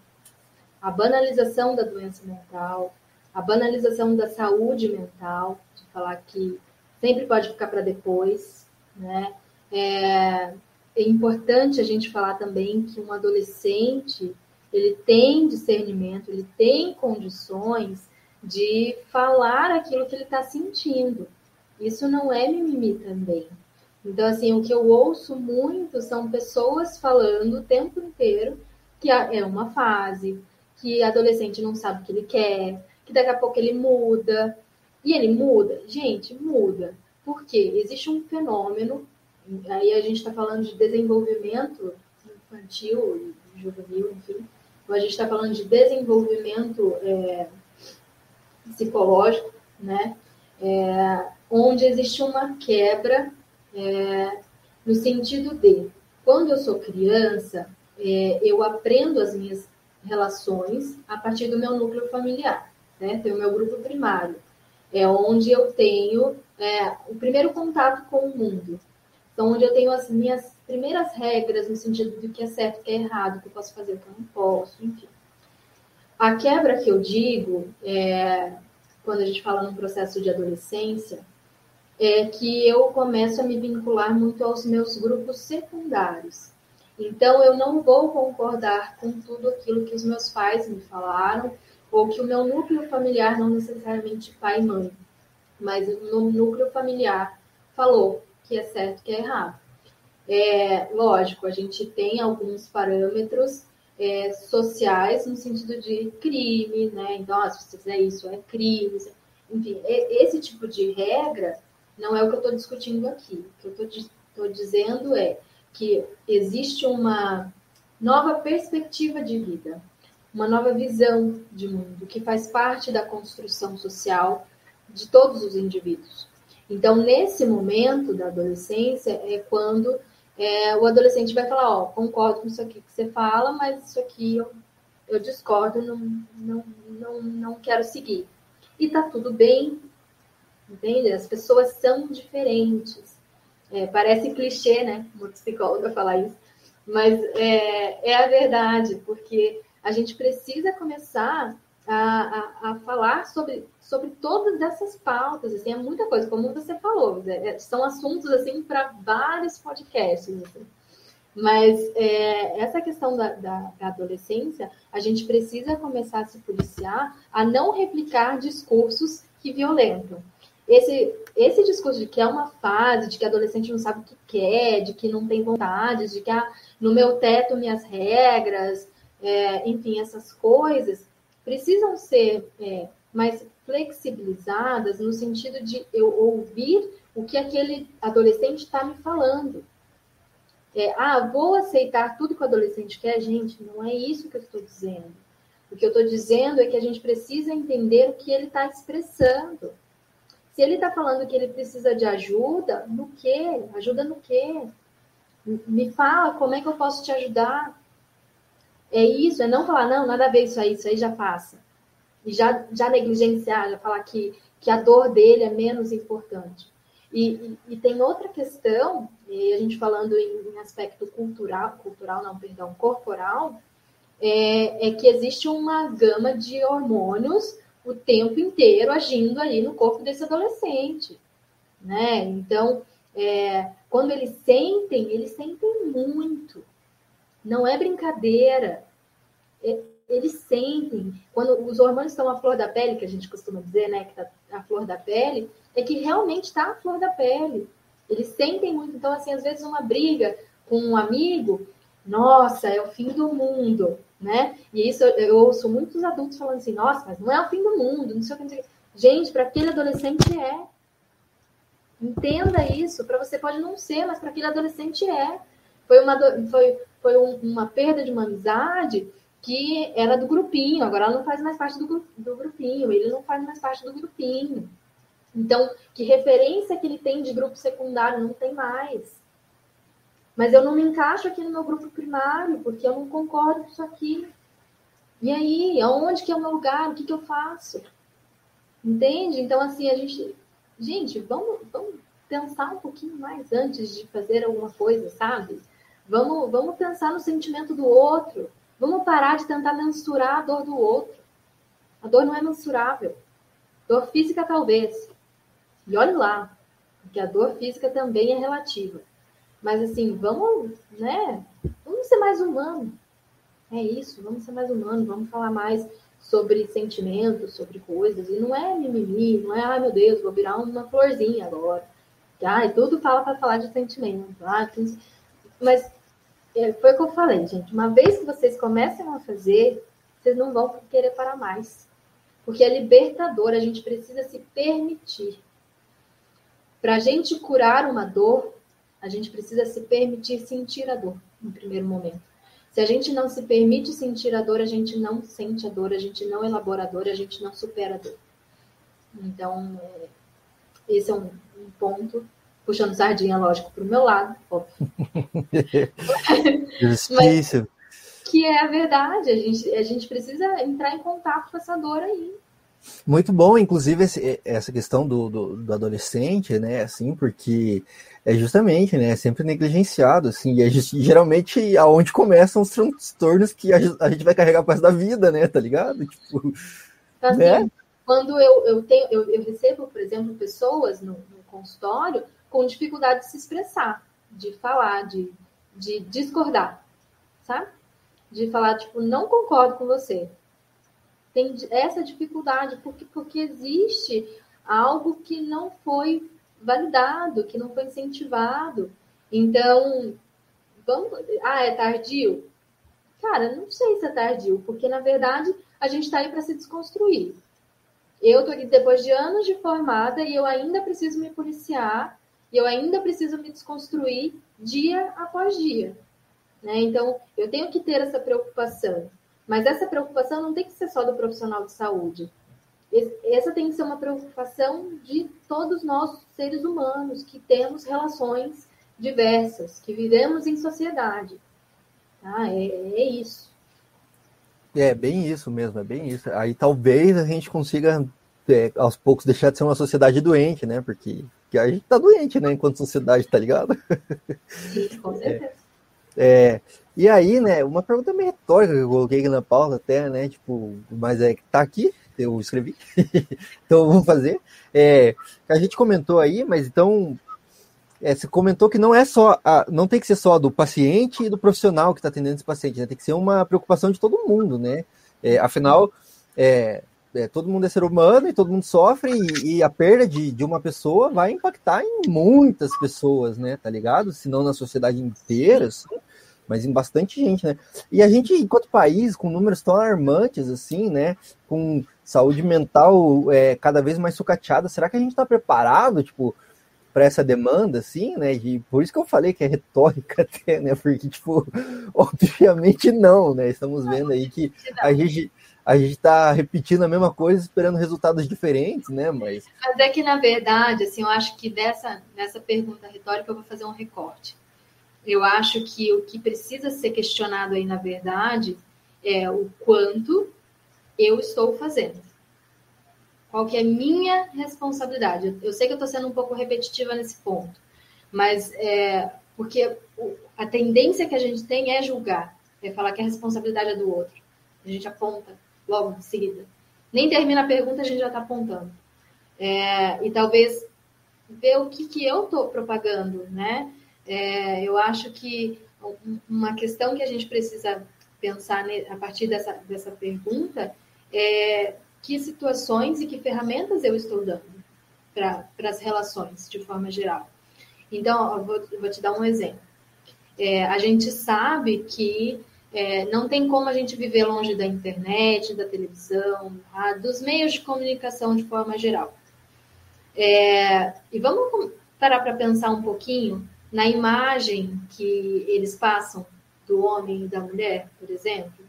A banalização da doença mental, a banalização da saúde mental, de falar que sempre pode ficar para depois, né? É, é importante a gente falar também que um adolescente ele tem discernimento, ele tem condições de falar aquilo que ele está sentindo. Isso não é mimimi também. Então, assim, o que eu ouço muito são pessoas falando o tempo inteiro que é uma fase, que adolescente não sabe o que ele quer, que daqui a pouco ele muda. E ele muda? Gente, muda. Por quê? Existe um fenômeno, aí a gente está falando de desenvolvimento infantil, juvenil, enfim. A gente está falando de desenvolvimento é, psicológico, né? É, onde existe uma quebra é, no sentido de quando eu sou criança, é, eu aprendo as minhas relações a partir do meu núcleo familiar, né? Tem o meu grupo primário, é onde eu tenho é, o primeiro contato com o mundo, então onde eu tenho as minhas primeiras regras no sentido do que é certo, o que é errado, o que eu posso fazer, o que eu não posso, enfim. A quebra que eu digo, é, quando a gente fala no processo de adolescência, é que eu começo a me vincular muito aos meus grupos secundários. Então, eu não vou concordar com tudo aquilo que os meus pais me falaram, ou que o meu núcleo familiar, não necessariamente pai e mãe, mas no núcleo familiar falou que é certo, que é errado. É, lógico, a gente tem alguns parâmetros é, sociais no sentido de crime, né? Então, ah, se você fizer isso, é crime. Enfim, esse tipo de regra não é o que eu estou discutindo aqui. O que eu estou dizendo é que existe uma nova perspectiva de vida, uma nova visão de mundo que faz parte da construção social de todos os indivíduos. Então, nesse momento da adolescência, é quando é, o adolescente vai falar: Ó, concordo com isso aqui que você fala, mas isso aqui eu, eu discordo, não, não, não, não quero seguir. E tá tudo bem, entende? As pessoas são diferentes. É, parece clichê, né? Uma psicóloga falar isso, mas é, é a verdade, porque a gente precisa começar a, a, a, falar sobre, sobre todas essas pautas, assim, é muita coisa, como você falou, né? são assuntos assim para vários podcasts. Assim. Mas é, essa questão da, da, da, adolescência, a gente precisa começar a se policiar a não replicar discursos que violentam. Esse, esse discurso de que é uma fase, de que adolescente não sabe o que quer, de que não tem vontade, de que ah, no meu teto minhas regras, é, enfim, essas coisas, precisam ser é, mais flexibilizadas no sentido de eu ouvir o que aquele adolescente está me falando. É, ah, vou aceitar tudo que o adolescente quer, gente, não é isso que eu estou dizendo. O que eu estou dizendo é que a gente precisa entender o que ele está expressando. Se ele está falando que ele precisa de ajuda, no quê? Ajuda no quê? Me fala como é que eu posso te ajudar. É isso, é não falar, não, nada a ver isso aí, isso aí já passa. E já, já negligenciar, já falar que, que a dor dele é menos importante. E, e, e tem outra questão, e a gente falando em, em, aspecto cultural, cultural não, perdão, corporal, é, é que existe uma gama de hormônios o tempo inteiro agindo ali no corpo desse adolescente, né? Então, é, quando eles sentem, eles sentem muito. Não é brincadeira. eles sentem, quando os hormônios estão à flor da pele, que a gente costuma dizer, né, que tá a flor da pele, é que realmente está a flor da pele. Eles sentem muito. Então, assim, às vezes uma briga com um amigo, nossa, é o fim do mundo, né? E isso eu ouço muitos adultos falando assim, nossa, mas não é o fim do mundo, não sei o que. Não sei o que. Gente, para aquele adolescente é. Entenda isso. Para você pode não ser, mas para aquele adolescente é. Foi uma, foi, foi um, uma perda de uma amizade que era do grupinho, agora ela não faz mais parte do, do grupinho, ele não faz mais parte do grupinho. Então, que referência que ele tem de grupo secundário? Não tem mais. Mas eu não me encaixo aqui no meu grupo primário, porque eu não concordo com isso aqui. E aí, aonde que é o meu lugar? O que, que eu faço? Entende? Então, assim, a gente. Gente, vamos, vamos pensar um pouquinho mais antes de fazer alguma coisa, sabe? Vamos, vamos pensar no sentimento do outro. Vamos parar de tentar mensurar a dor do outro. A dor não é mensurável. Dor física, talvez. E olhe lá, porque a dor física também é relativa. Mas assim, vamos, né? Vamos ser mais humano. É isso, vamos ser mais humano, vamos falar mais sobre sentimentos, sobre coisas. E não é mimimi, não é, ai meu Deus, vou virar uma florzinha agora. Ai, tudo fala para falar de sentimento. Ah, mas é, foi o que eu falei, gente. Uma vez que vocês começam a fazer, vocês não vão querer parar mais. Porque é libertador, a gente precisa se permitir. Para a gente curar uma dor, a gente precisa se permitir sentir a dor no primeiro momento. Se a gente não se permite sentir a dor, a gente não sente a dor, a gente não elabora a dor, a gente não supera a dor. Então, é, esse é um, um ponto puxando sardinha, lógico, para o meu lado, óbvio. Mas, que é a verdade, a gente, a gente precisa entrar em contato com essa dor aí. Muito bom, inclusive, esse, essa questão do, do, do, adolescente, né, assim, porque é justamente, né, é sempre negligenciado, assim, e é just, geralmente aonde começam os transtornos que a, a gente vai carregar para da vida, né, tá ligado? Tipo, assim, né? Quando eu, eu, tenho, eu, eu recebo, por exemplo, pessoas no, no consultório com dificuldade de se expressar, de falar, de, de discordar, sabe? De falar, tipo, não concordo com você. Tem essa dificuldade, porque, porque existe algo que não foi validado, que não foi incentivado. Então, vamos. Ah, é tardio? Cara, não sei se é tardio, porque na verdade a gente está aí para se desconstruir. Eu estou aqui depois de anos de formada e eu ainda preciso me policiar e eu ainda preciso me desconstruir dia após dia. Né? Então, eu tenho que ter essa preocupação. Mas essa preocupação não tem que ser só do profissional de saúde. Essa tem que ser uma preocupação de todos nós, seres humanos, que temos relações diversas, que vivemos em sociedade. Ah, é, é isso. É bem isso mesmo, é bem isso. Aí talvez a gente consiga, é, aos poucos, deixar de ser uma sociedade doente, né? Porque porque a gente tá doente, né, enquanto sociedade, tá ligado? Sim, com certeza. É, e aí, né, uma pergunta meio retórica que eu coloquei aqui na pauta até, né, tipo, mas é que tá aqui, eu escrevi, então vamos fazer. É, a gente comentou aí, mas então, é, você comentou que não é só, a, não tem que ser só do paciente e do profissional que está atendendo esse paciente, né, tem que ser uma preocupação de todo mundo, né, é, afinal, é, é, todo mundo é ser humano e todo mundo sofre, e, e, a perda de, de uma pessoa vai impactar em muitas pessoas, né? Tá ligado? Se não na sociedade inteira, assim, mas em bastante gente, né? E a gente, enquanto país, com números tão alarmantes, assim, né? Com saúde mental é, cada vez mais sucateada, será que a gente está preparado, tipo, para essa demanda, assim, né? E por isso que eu falei que é retórica até, né? Porque, tipo, obviamente não, né? Estamos vendo aí que a gente a gente está repetindo a mesma coisa, esperando resultados diferentes, né? Mas... Mas é que, na verdade, assim, eu acho que dessa, dessa pergunta retórica eu vou fazer um recorte. Eu acho que o que precisa ser questionado aí, na verdade, é o quanto eu estou fazendo. Qual que é a minha responsabilidade? Eu sei que eu estou sendo um pouco repetitiva nesse ponto, mas é porque a tendência que a gente tem é julgar, é falar que a responsabilidade é do outro. A gente aponta logo em seguida. Nem termina a pergunta, a gente já está apontando. É, e talvez ver o que, que eu estou propagando, né? É, eu acho que uma questão que a gente precisa pensar a partir dessa, dessa pergunta é que situações e que ferramentas eu estou dando para as relações, de forma geral. Então, eu vou, eu vou te dar um exemplo. É, a gente sabe que é, não tem como a gente viver longe da internet, da televisão, tá? dos meios de comunicação de forma geral. É, e vamos parar para pensar um pouquinho na imagem que eles passam do homem e da mulher, por exemplo.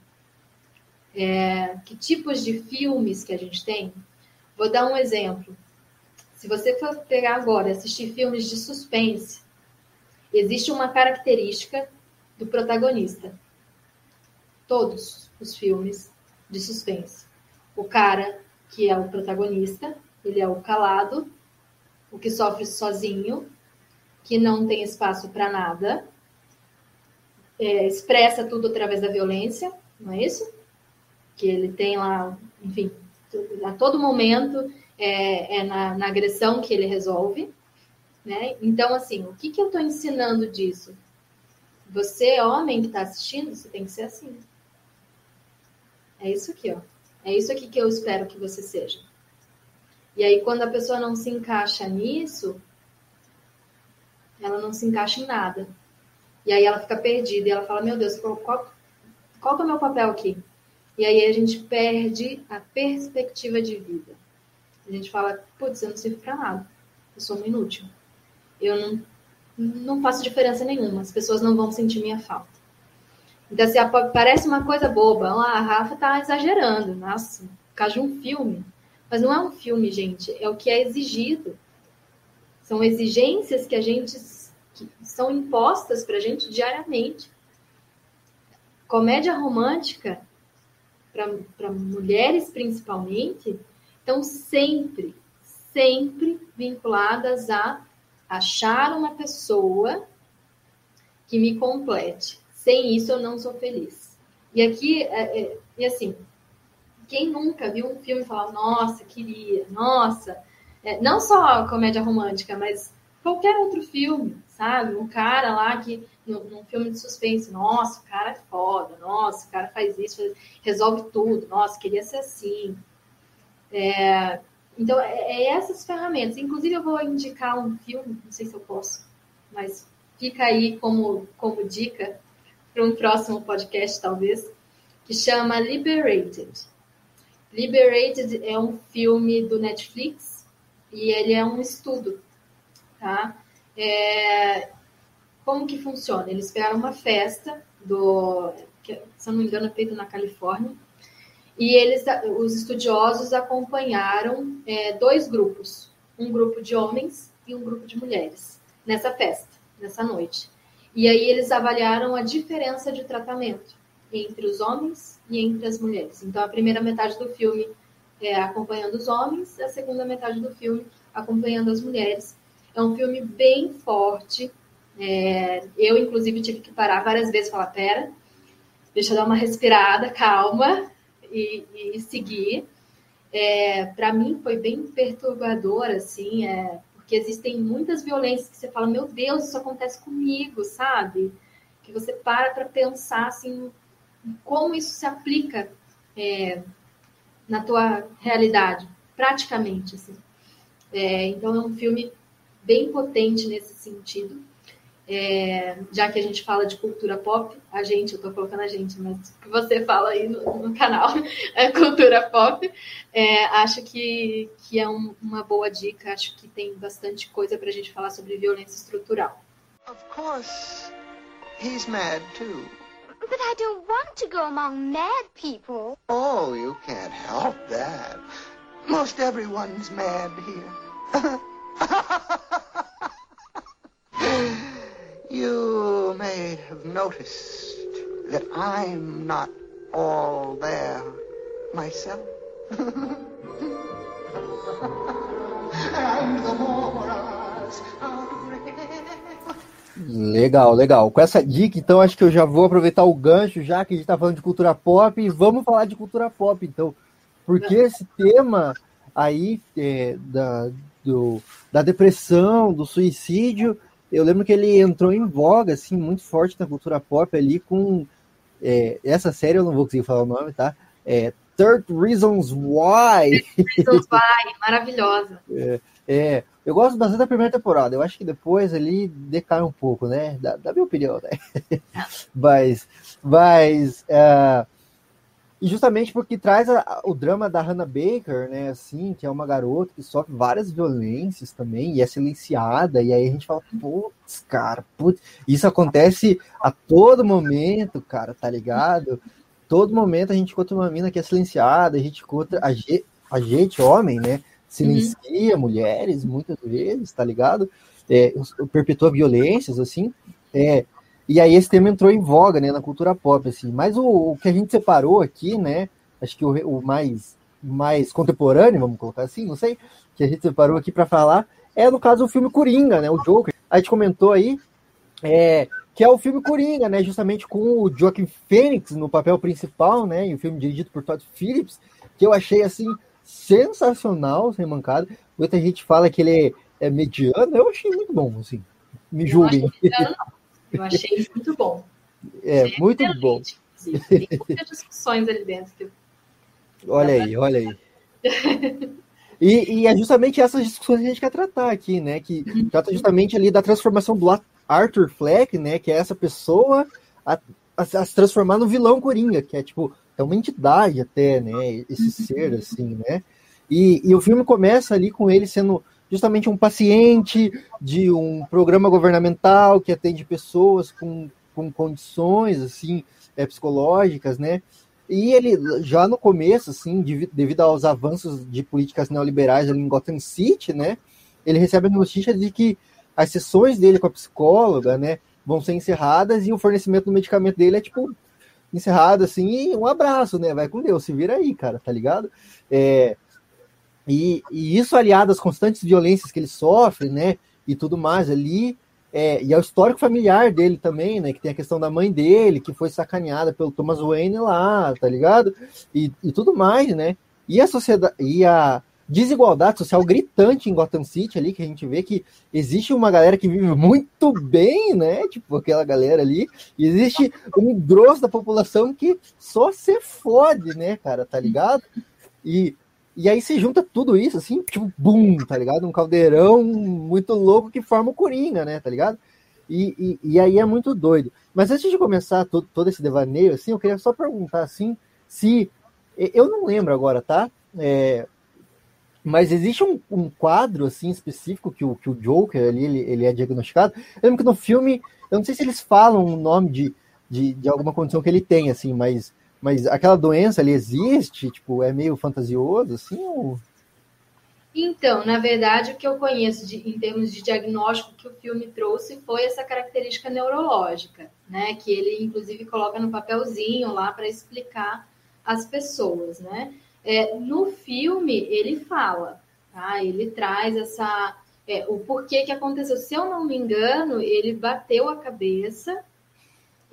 É, que tipos de filmes que a gente tem? Vou dar um exemplo. Se você for pegar agora assistir filmes de suspense, existe uma característica do protagonista. Todos os filmes de suspense. O cara que é o protagonista, ele é o calado, o que sofre sozinho, que não tem espaço para nada, é, expressa tudo através da violência, não é isso? Que ele tem lá, enfim, a todo momento é, é na, na, agressão que ele resolve. Né? Então, assim, o que, que eu estou ensinando disso? Você, homem que está assistindo, você tem que ser assim. É isso aqui, ó. É isso aqui que eu espero que você seja. E aí, quando a pessoa não se encaixa nisso, ela não se encaixa em nada. E aí ela fica perdida e ela fala: Meu Deus, qual, qual, qual é o meu papel aqui? E aí a gente perde a perspectiva de vida. A gente fala: Putz, eu não sirvo para nada. Eu sou um inútil. Eu não, não faço diferença nenhuma. As pessoas não vão sentir minha falta. Então, assim, parece uma coisa boba. Ah, a Rafa tá exagerando. Nossa, por causa de um filme. Mas não é um filme, gente. É o que é exigido. São exigências que a gente que são impostas para a gente diariamente. Comédia romântica, para mulheres principalmente, estão sempre, sempre vinculadas a achar uma pessoa que me complete. Sem isso eu não sou feliz. E aqui, é, é, e assim, quem nunca viu um filme e falou, nossa, queria, nossa, é, não só comédia romântica, mas qualquer outro filme, sabe? Um cara lá que, num, filme de suspense, nossa, o cara é foda, nossa, o cara faz isso, faz, resolve tudo, nossa, queria ser assim. É, então, é, é, essas ferramentas. Inclusive, eu vou indicar um filme, não sei se eu posso, mas fica aí como, como dica para um próximo podcast, talvez, que chama Liberated. Liberated é um filme do Netflix e ele é um estudo tá? É, como que funciona? Eles pegaram uma festa do, que, se eu não me engano, é na Califórnia, e eles, os estudiosos acompanharam é, dois grupos, um grupo de homens e um grupo de mulheres nessa festa, nessa noite. E aí eles avaliaram a diferença de tratamento entre os homens e entre as mulheres. Então a primeira metade do filme é acompanhando os homens, a segunda metade do filme acompanhando as mulheres. É um filme bem forte. É, eu, inclusive, tive que parar várias vezes e falar: pera, deixa eu dar uma respirada, calma, e, e seguir. É, para mim foi bem perturbador, assim, é, porque existem muitas violências que você fala, meu Deus, isso acontece comigo, sabe? Que você para para pensar, assim, como isso se aplica é, na tua realidade, praticamente, assim. É, então é um filme bem potente nesse sentido. É, já que a gente fala de cultura pop, a gente, eu estou colocando a gente, mas o que você fala aí no, no canal é cultura pop, é, acho que, que é um, uma boa dica, acho que tem bastante coisa para a gente falar sobre violência estrutural. Of course, he's mad too. But I don't want to go among mad people. Oh, you can't help that. Most everyone's mad here. you may have noticed that I'm not all there myself. Legal, legal. Com essa dica, então, acho que eu já vou aproveitar o gancho, já que a gente está falando de cultura pop, e vamos falar de cultura pop, então. Porque esse tema aí é, da, do, da depressão, do suicídio. Eu lembro que ele entrou em voga, assim, muito forte na cultura pop ali, com É, essa série eu não vou conseguir falar o nome, tá? É Third Reasons Why. Reasons Why, maravilhosa. É, é, eu gosto bastante da primeira temporada. Eu acho que depois ali decai um pouco, né? Da, da minha opinião, né? mas, mas uh, e justamente porque traz a, o drama da Hannah Baker, né? Assim, que é uma garota que sofre várias violências também e é silenciada. E aí a gente fala, putz, cara, putz. Isso acontece a todo momento, cara, tá ligado? Todo momento a gente encontra uma mina que é silenciada, a gente encontra a, a gente, homem, né? Silencia uhum. mulheres muitas vezes, tá ligado? É, perpetua violências, assim. É, e aí esse tema entrou em voga, né, na cultura pop, assim. Mas o, o que a gente separou aqui, né, acho que o, o, mais, mais contemporâneo, vamos colocar assim, não sei, que a gente separou aqui para falar, é no caso o filme Coringa, né, o Joker. A gente comentou aí é, que é o filme Coringa, né, justamente com o Joaquin Phoenix no papel principal, né, e o filme dirigido por Todd Phillips, que eu achei, assim, sensacional, sem mancada. Muita gente fala que ele é, é mediano, eu achei muito bom, assim, me julguem. não. Eu achei muito bom. É, muito bom. Tem muitas discussões ali dentro. Que... Olha aí, olha aí. E, e, é justamente essas discussões que a gente quer tratar aqui, né? Que uhum. trata justamente ali da transformação do Arthur Fleck, né? Que é essa pessoa a, a, a se transformar no vilão Coringa, que é tipo, é uma entidade até, né? Esse uhum. ser, assim, né? E, e o filme começa ali com ele sendo justamente um paciente de um programa governamental que atende pessoas com, com condições assim é, psicológicas, né? E ele já no começo, assim, devido aos avanços de políticas neoliberais ali em Gotham City, né? Ele recebe a notícia de que as sessões dele com a psicóloga, né, vão ser encerradas e o fornecimento do medicamento dele é tipo encerrado assim, e um abraço, né? Vai com Deus, se vira aí, cara, tá ligado? É, e, e, isso aliado às constantes violências que ele sofre, né? E tudo mais ali. É, e ao histórico familiar dele também, né? Que tem a questão da mãe dele, que foi sacaneada pelo Thomas Wayne lá, tá ligado? E, e tudo mais, né? E a sociedade. E a desigualdade social gritante em Gotham City ali, que a gente vê que existe uma galera que vive muito bem, né? Tipo, aquela galera ali. E existe um grosso da população que só se fode, né, cara, tá ligado? E e aí se junta tudo isso, assim, tipo, bum, tá ligado? Um caldeirão muito louco que forma o Coringa, né, tá ligado? E, e, e aí é muito doido. Mas antes de começar todo, todo esse devaneio, assim, eu queria só perguntar, assim, se... Eu não lembro agora, tá? É, mas existe um, um, quadro, assim, específico que o, que o Joker ali, ele, ele é diagnosticado. Eu lembro que no filme, eu não sei se eles falam o nome de, de, de alguma condição que ele tem, assim, mas mas aquela doença ali existe? Tipo, é meio fantasioso, assim? Ou... Então, na verdade, o que eu conheço de, em termos de diagnóstico que o filme trouxe foi essa característica neurológica, né? Que ele, inclusive, coloca no papelzinho lá para explicar às pessoas, né? É, no filme, ele fala, tá? Ele traz essa... É, o porquê que aconteceu. Se eu não me engano, ele bateu a cabeça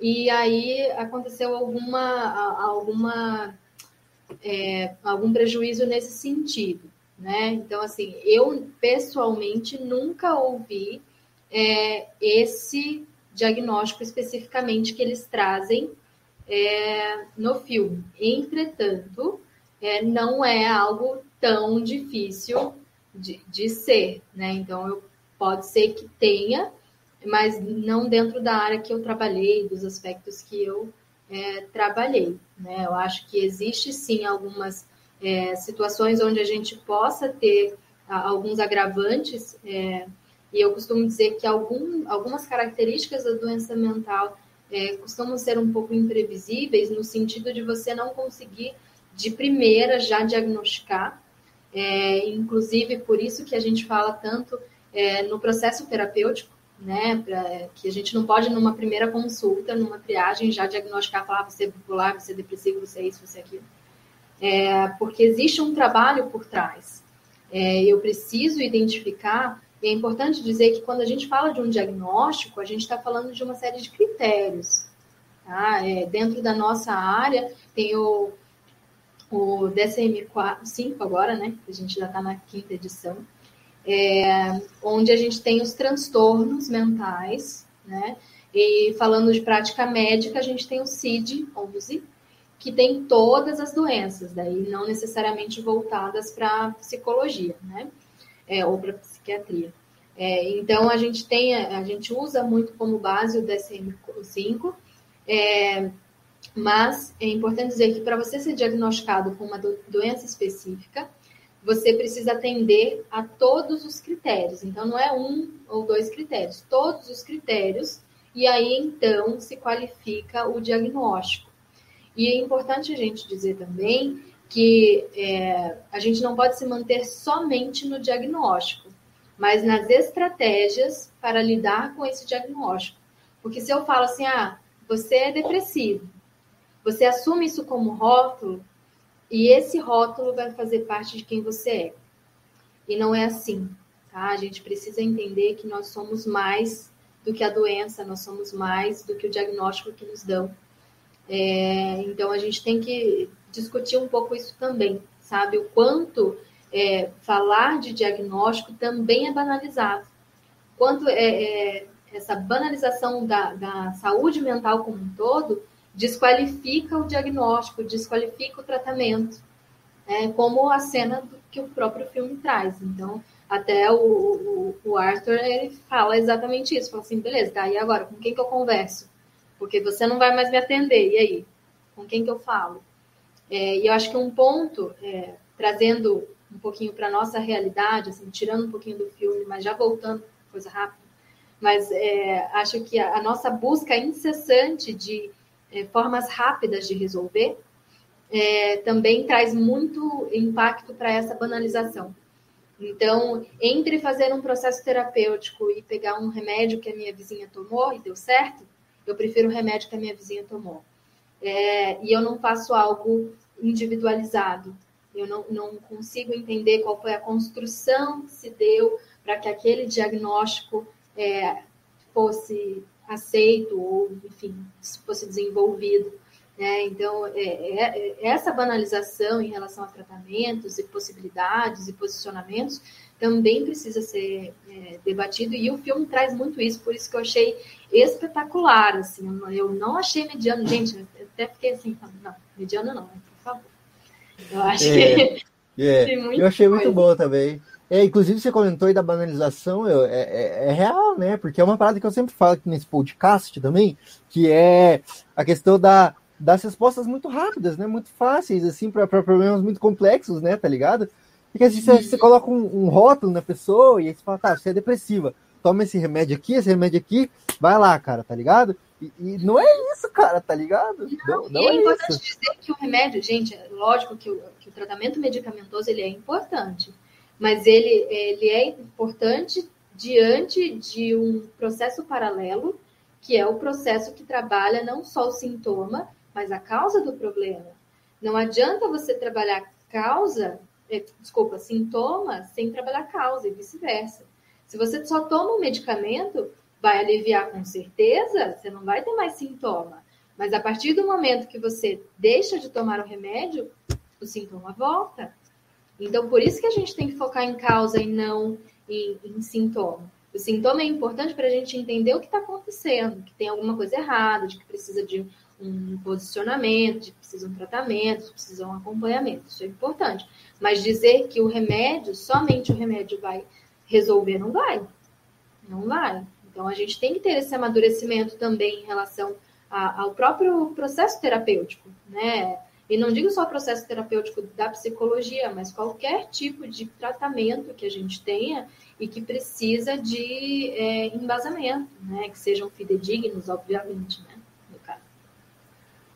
e aí aconteceu alguma, alguma é, algum prejuízo nesse sentido, né? Então, assim, eu pessoalmente nunca ouvi é, esse diagnóstico especificamente que eles trazem é, no filme. Entretanto, é, não é algo tão difícil de, de ser, né? Então, eu, pode ser que tenha, mas não dentro da área que eu trabalhei, dos aspectos que eu é, trabalhei. Né? Eu acho que existe sim algumas é, situações onde a gente possa ter alguns agravantes, é, e eu costumo dizer que algum, algumas características da doença mental é, costumam ser um pouco imprevisíveis, no sentido de você não conseguir de primeira já diagnosticar, é, inclusive por isso que a gente fala tanto é, no processo terapêutico, né? Pra, que a gente não pode, numa primeira consulta, numa triagem, já diagnosticar, falar ah, você é bipolar, você é depressivo, você é isso, você é aquilo. É, porque existe um trabalho por trás. É, eu preciso identificar, e é importante dizer que quando a gente fala de um diagnóstico, a gente está falando de uma série de critérios. Tá? É, dentro da nossa área, tem o, o DSM-5 agora, né? A gente já está na quinta edição é, onde a gente tem os transtornos mentais, né? E falando de prática médica, a gente tem o CID-11, que tem todas as doenças, daí não necessariamente voltadas para psicologia, né? É, ou para psiquiatria. É, então a gente tem, a gente usa muito como base o DSM-5, é, mas é importante dizer que para você ser diagnosticado com uma do, doença específica, você precisa atender a todos os critérios. Então não é um ou dois critérios, todos os critérios, e aí então se qualifica o diagnóstico. E é importante a gente dizer também que é, a gente não pode se manter somente no diagnóstico mas nas estratégias para lidar com esse diagnóstico. Porque se eu falo assim, ah, você é depressivo, você assume isso como rótulo, e esse rótulo vai fazer parte de quem você é. E não é assim, tá? A gente precisa entender que nós somos mais do que a doença, nós somos mais do que o diagnóstico que nos dão. É, então a gente tem que discutir um pouco isso também, sabe? O quanto é, falar de diagnóstico também é banalizado. Quanto é, é, essa banalização da, da saúde mental como um todo desqualifica o diagnóstico, desqualifica o tratamento, né? como a cena que o próprio filme traz. Então, até o, o, o, Arthur ele fala exatamente isso, fala assim, beleza, tá, e agora, com quem que eu converso? Porque você não vai mais me atender, e aí? Com quem que eu falo? É, e eu acho que um ponto, é, trazendo um pouquinho para nossa realidade, assim, tirando um pouquinho do filme, mas já voltando, coisa rápida. Mas é, acho que a, a, nossa busca incessante de é, formas rápidas de resolver é, também traz muito impacto para essa banalização. Então, entre fazer um processo terapêutico e pegar um remédio que a minha vizinha tomou e deu certo, eu prefiro o remédio que a minha vizinha tomou. É, e eu não faço algo individualizado. Eu não, não consigo entender qual foi a construção que se deu para que aquele diagnóstico é, fosse aceito ou, enfim, fosse desenvolvido. Né? Então, é, é, é, essa banalização em relação a tratamentos e possibilidades e posicionamentos também precisa ser é, debatido e o filme traz muito isso, por isso que eu achei espetacular, assim, eu não achei mediano, gente, até fiquei assim, não, mediano não, por favor. Eu acho é, que. É. Eu achei muito bom também. É, inclusive, você comentou aí da banalização, eu, é, é, é, real, né? Porque é uma parada que eu sempre falo aqui nesse podcast também, que é a questão da, das respostas muito rápidas, né? Muito fáceis, assim, para problemas muito complexos, né? Tá ligado? Porque assim, você, você coloca um, um, rótulo na pessoa e aí você fala, tá, você é depressiva, toma esse remédio aqui, esse remédio aqui, vai lá, cara, tá ligado? E, e, não é isso, cara, tá ligado? Não, não, é, é importante isso. dizer que o remédio, gente, é lógico que o, que o tratamento medicamentoso ele é importante, mas ele, ele é importante diante de um processo paralelo, que é o processo que trabalha não só o sintoma, mas a causa do problema. Não adianta você trabalhar causa, é, desculpa, sintoma, sem trabalhar causa e vice-versa. Se você só toma um medicamento, vai aliviar com certeza, você não vai ter mais sintoma. Mas a partir do momento que você deixa de tomar o remédio, o sintoma volta. Então, por isso que a gente tem que focar em causa e não em, em sintoma. O sintoma é importante para a gente entender o que está acontecendo, que tem alguma coisa errada, de que precisa de um posicionamento, de que precisa um tratamento, de que precisa um acompanhamento. Isso é importante. Mas dizer que o remédio, somente o remédio vai resolver, não vai. Não vai. Então, a gente tem que ter esse amadurecimento também em relação a, ao próprio processo terapêutico, né? E não digo só o processo terapêutico da psicologia, mas qualquer tipo de tratamento que a gente tenha e que precisa de é, embasamento, né? Que sejam fidedignos, obviamente, né? No caso.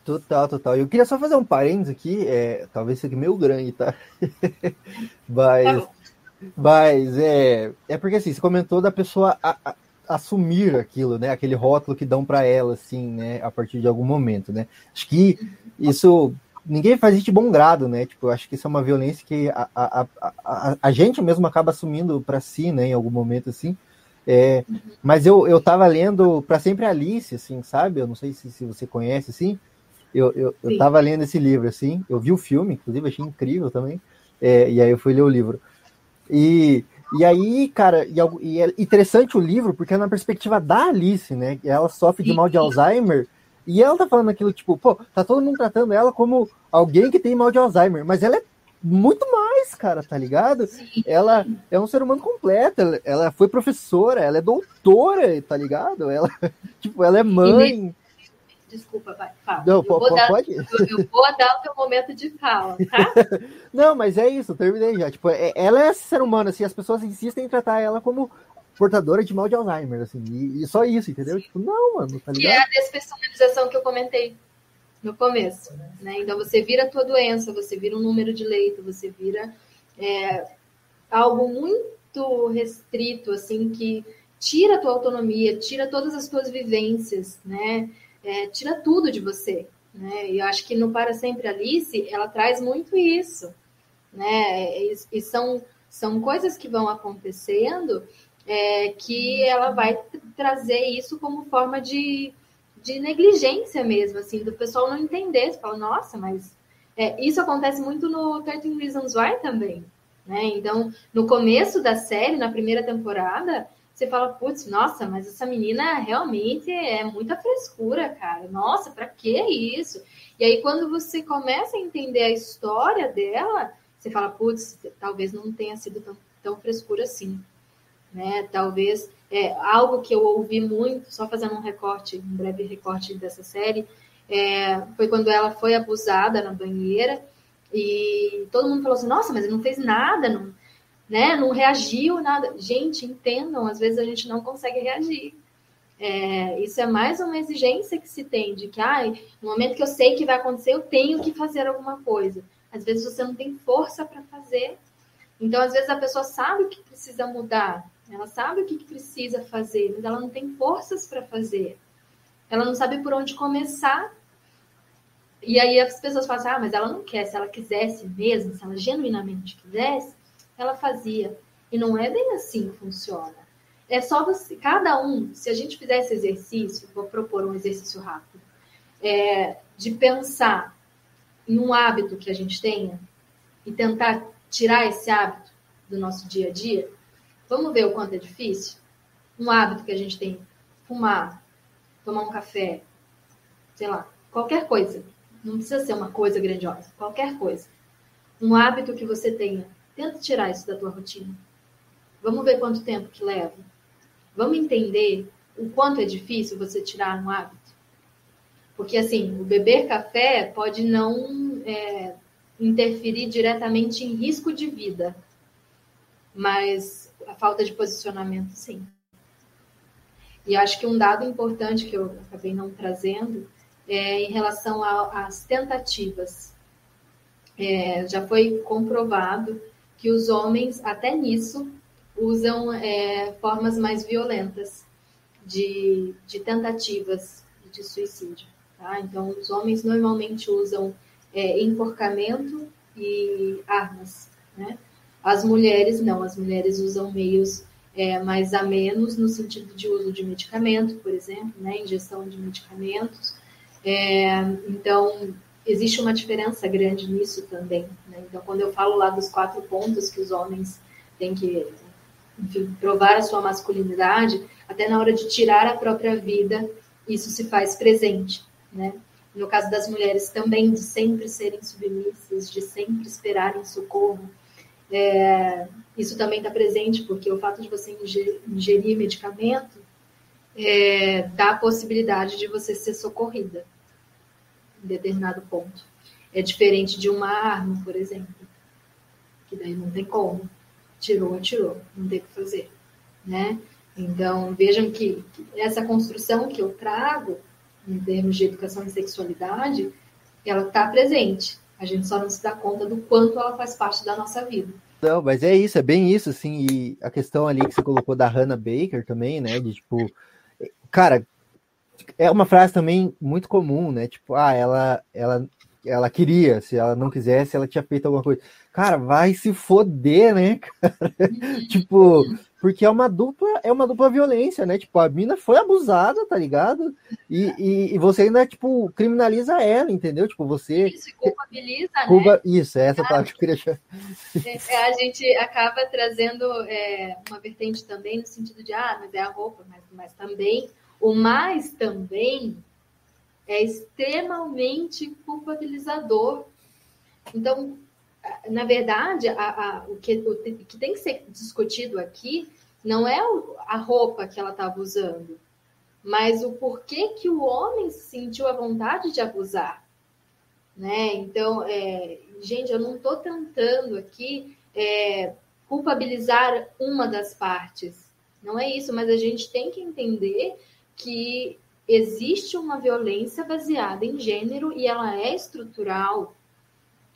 Total, total. Eu queria só fazer um parênteses aqui, é, talvez seja meio grande, tá? mas, tá mas é, é porque assim, você comentou da pessoa a, a, assumir aquilo, né? Aquele rótulo que dão para ela, assim, né? A partir de algum momento, né? Acho que isso ninguém faz isso de bom grado, né? Tipo, acho que isso é uma violência que a, a, a, a gente mesmo acaba assumindo para si, né? Em algum momento, assim. É, mas eu, eu tava lendo para sempre Alice, assim, sabe? Eu não sei se, se você conhece, assim. Eu, eu, eu tava lendo esse livro, assim. Eu vi o filme, inclusive, achei incrível também. É, e aí eu fui ler o livro. E E aí, cara, e, e, é interessante o livro, porque é na perspectiva da Alice, né? Ela sofre de mal de Alzheimer, e ela tá falando aquilo, tipo, pô, tá todo mundo tratando ela como alguém que tem mal de Alzheimer, mas ela é muito mais, cara, tá ligado? Ela é um ser humano completo, ela, foi professora, ela é doutora, tá ligado? Ela, tipo, ela é mãe. Desculpa, vai, fala. Não, eu, vou dar, pode? Eu, eu, vou dar o teu momento de fala, tá? Não, mas é isso, terminei já. Tipo, é, ela é ser humano, assim, as pessoas insistem em tratar ela como portadora de mal de Alzheimer, assim, e, e só isso, entendeu? Tipo, não, mano, tá ligado? Que é a despersonalização que eu comentei no começo, né? Então você vira a tua doença, você vira um número de leito, você vira é, algo muito restrito, assim, que tira a tua autonomia, tira todas as tuas vivências, né? É, tira tudo de você, né? E eu acho que no Para Sempre Alice, ela traz muito isso, né? E, e são, são coisas que vão acontecendo é, que ela vai trazer isso como forma de de negligência mesmo, assim, do pessoal não entender. Você fala, nossa, mas é, isso acontece muito no 13 Reasons Why também, né? Então, no começo da série, na primeira temporada, você fala, putz, nossa, mas essa menina realmente é muita frescura, cara. Nossa, para que isso? E aí, quando você começa a entender a história dela, você fala, putz, talvez não tenha sido tão, tão frescura assim, né? Talvez é, algo que eu ouvi muito, só fazendo um recorte, um breve recorte dessa série, é, foi quando ela foi abusada na banheira e todo mundo falou assim: nossa, mas ele não fez nada, não, né, não reagiu, nada. Gente, entendam, às vezes a gente não consegue reagir. É, isso é mais uma exigência que se tem de que, ah, no momento que eu sei que vai acontecer, eu tenho que fazer alguma coisa. Às vezes você não tem força para fazer. Então, às vezes a pessoa sabe que precisa mudar, ela sabe o que, precisa fazer, mas ela não tem forças para fazer. Ela não sabe por onde começar. E aí as pessoas falam assim, ah, mas ela não quer. Se ela quisesse mesmo, se ela genuinamente quisesse, ela fazia. E não é bem assim que funciona. É só você, cada um, se a gente fizer esse exercício, vou propor um exercício rápido, é, de pensar em um hábito que a gente tenha e tentar tirar esse hábito do nosso dia a dia, Vamos ver o quanto é difícil? Um hábito que a gente tem, fumar, tomar um café, sei lá, qualquer coisa. Não precisa ser uma coisa grandiosa, qualquer coisa. Um hábito que você tenha, tenta tirar isso da tua rotina. Vamos ver quanto tempo que leva. Vamos entender o quanto é difícil você tirar um hábito. Porque, assim, o beber café pode não é, interferir diretamente em risco de vida, mas a falta de posicionamento, sim. E acho que um dado importante que eu acabei não trazendo é em relação às tentativas. É, já foi comprovado que os homens, até nisso, usam é, formas mais violentas de, de tentativas de suicídio. Tá? Então, os homens normalmente usam é, enforcamento e armas. Né? As mulheres não, as mulheres usam meios é, mais a menos no sentido de uso de medicamento, por exemplo, né, ingestão de medicamentos. É, então, existe uma diferença grande nisso também. Né? Então, quando eu falo lá dos quatro pontos que os homens têm que enfim, provar a sua masculinidade, até na hora de tirar a própria vida, isso se faz presente. Né? No caso das mulheres também, de sempre serem submissas, de sempre esperarem socorro, é, isso também está presente, porque o fato de você ingerir, medicamento é, dá a possibilidade de você ser socorrida em determinado ponto. É diferente de uma arma, por exemplo, que daí não tem como. Tirou, atirou, não tem o que fazer, né? Então, vejam que essa construção que eu trago, em termos de educação e sexualidade, ela está presente. A gente só não se dá conta do quanto ela faz parte da nossa vida. Não, mas é isso, é bem isso, assim, e a questão ali que você colocou da Hannah Baker também, né, de tipo, cara, é uma frase também muito comum, né, tipo, ah, ela, ela, ela queria, se ela não quisesse, ela tinha feito alguma coisa. Cara, vai se foder, né, cara? tipo, porque é uma dupla, é uma dupla violência, né? Tipo, a mina foi abusada, tá ligado? E, e, e você ainda, tipo, criminaliza ela, entendeu? Tipo, você. Isso, culpabiliza, Culpa... né? Isso, é essa ah, parte que eu queria é, A gente acaba trazendo é, uma vertente também no sentido de, ah, mas é a roupa, mas, mas também, o mais também é extremamente culpabilizador. Então, na verdade, a, a, o, que, o, que, tem que ser discutido aqui não é a roupa que ela estava usando, mas o porquê que o homem sentiu a vontade de abusar. Né? Então, é, gente, eu não estou tentando aqui é, culpabilizar uma das partes. Não é isso, mas a gente tem que entender que existe uma violência baseada em gênero e ela é estrutural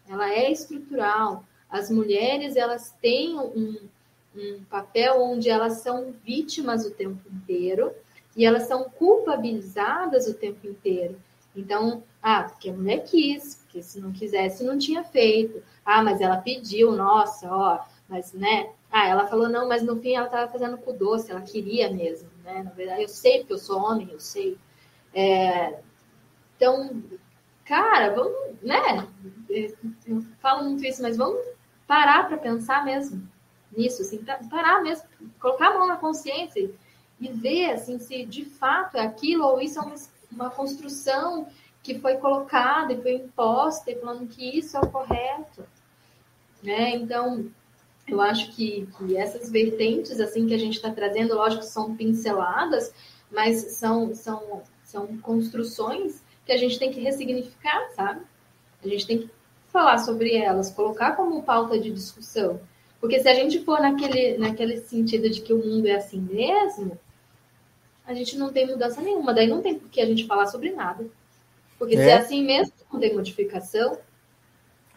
ela é estrutural. As mulheres elas têm um, um papel onde elas são vítimas o tempo inteiro e elas são culpabilizadas o tempo inteiro. Então, ah, porque a mulher quis, porque se não quisesse não tinha feito. Ah, mas ela pediu, nossa, ó, mas né? Ah, ela falou não, mas no fim ela estava fazendo com doce, ela queria mesmo, né? Na verdade, eu sei porque eu sou homem, eu sei. É, então, cara, vamos, né? Eu falo muito isso, mas vamos parar para pensar mesmo nisso, assim, parar mesmo, colocar a mão na consciência e ver, assim, se de fato é aquilo ou isso é uma, uma construção que foi colocada e foi imposta e falando que isso é o correto, né? Então, eu acho que, que essas vertentes, assim, que a gente está trazendo, lógico, são pinceladas, mas são, são, são construções que a gente tem que ressignificar, sabe? A gente tem que falar sobre elas, colocar como pauta de discussão. Porque se a gente for naquele, naquele sentido de que o mundo é assim mesmo, a gente não tem mudança nenhuma. Daí não tem por que a gente falar sobre nada. Porque é. se é assim mesmo, não tem modificação.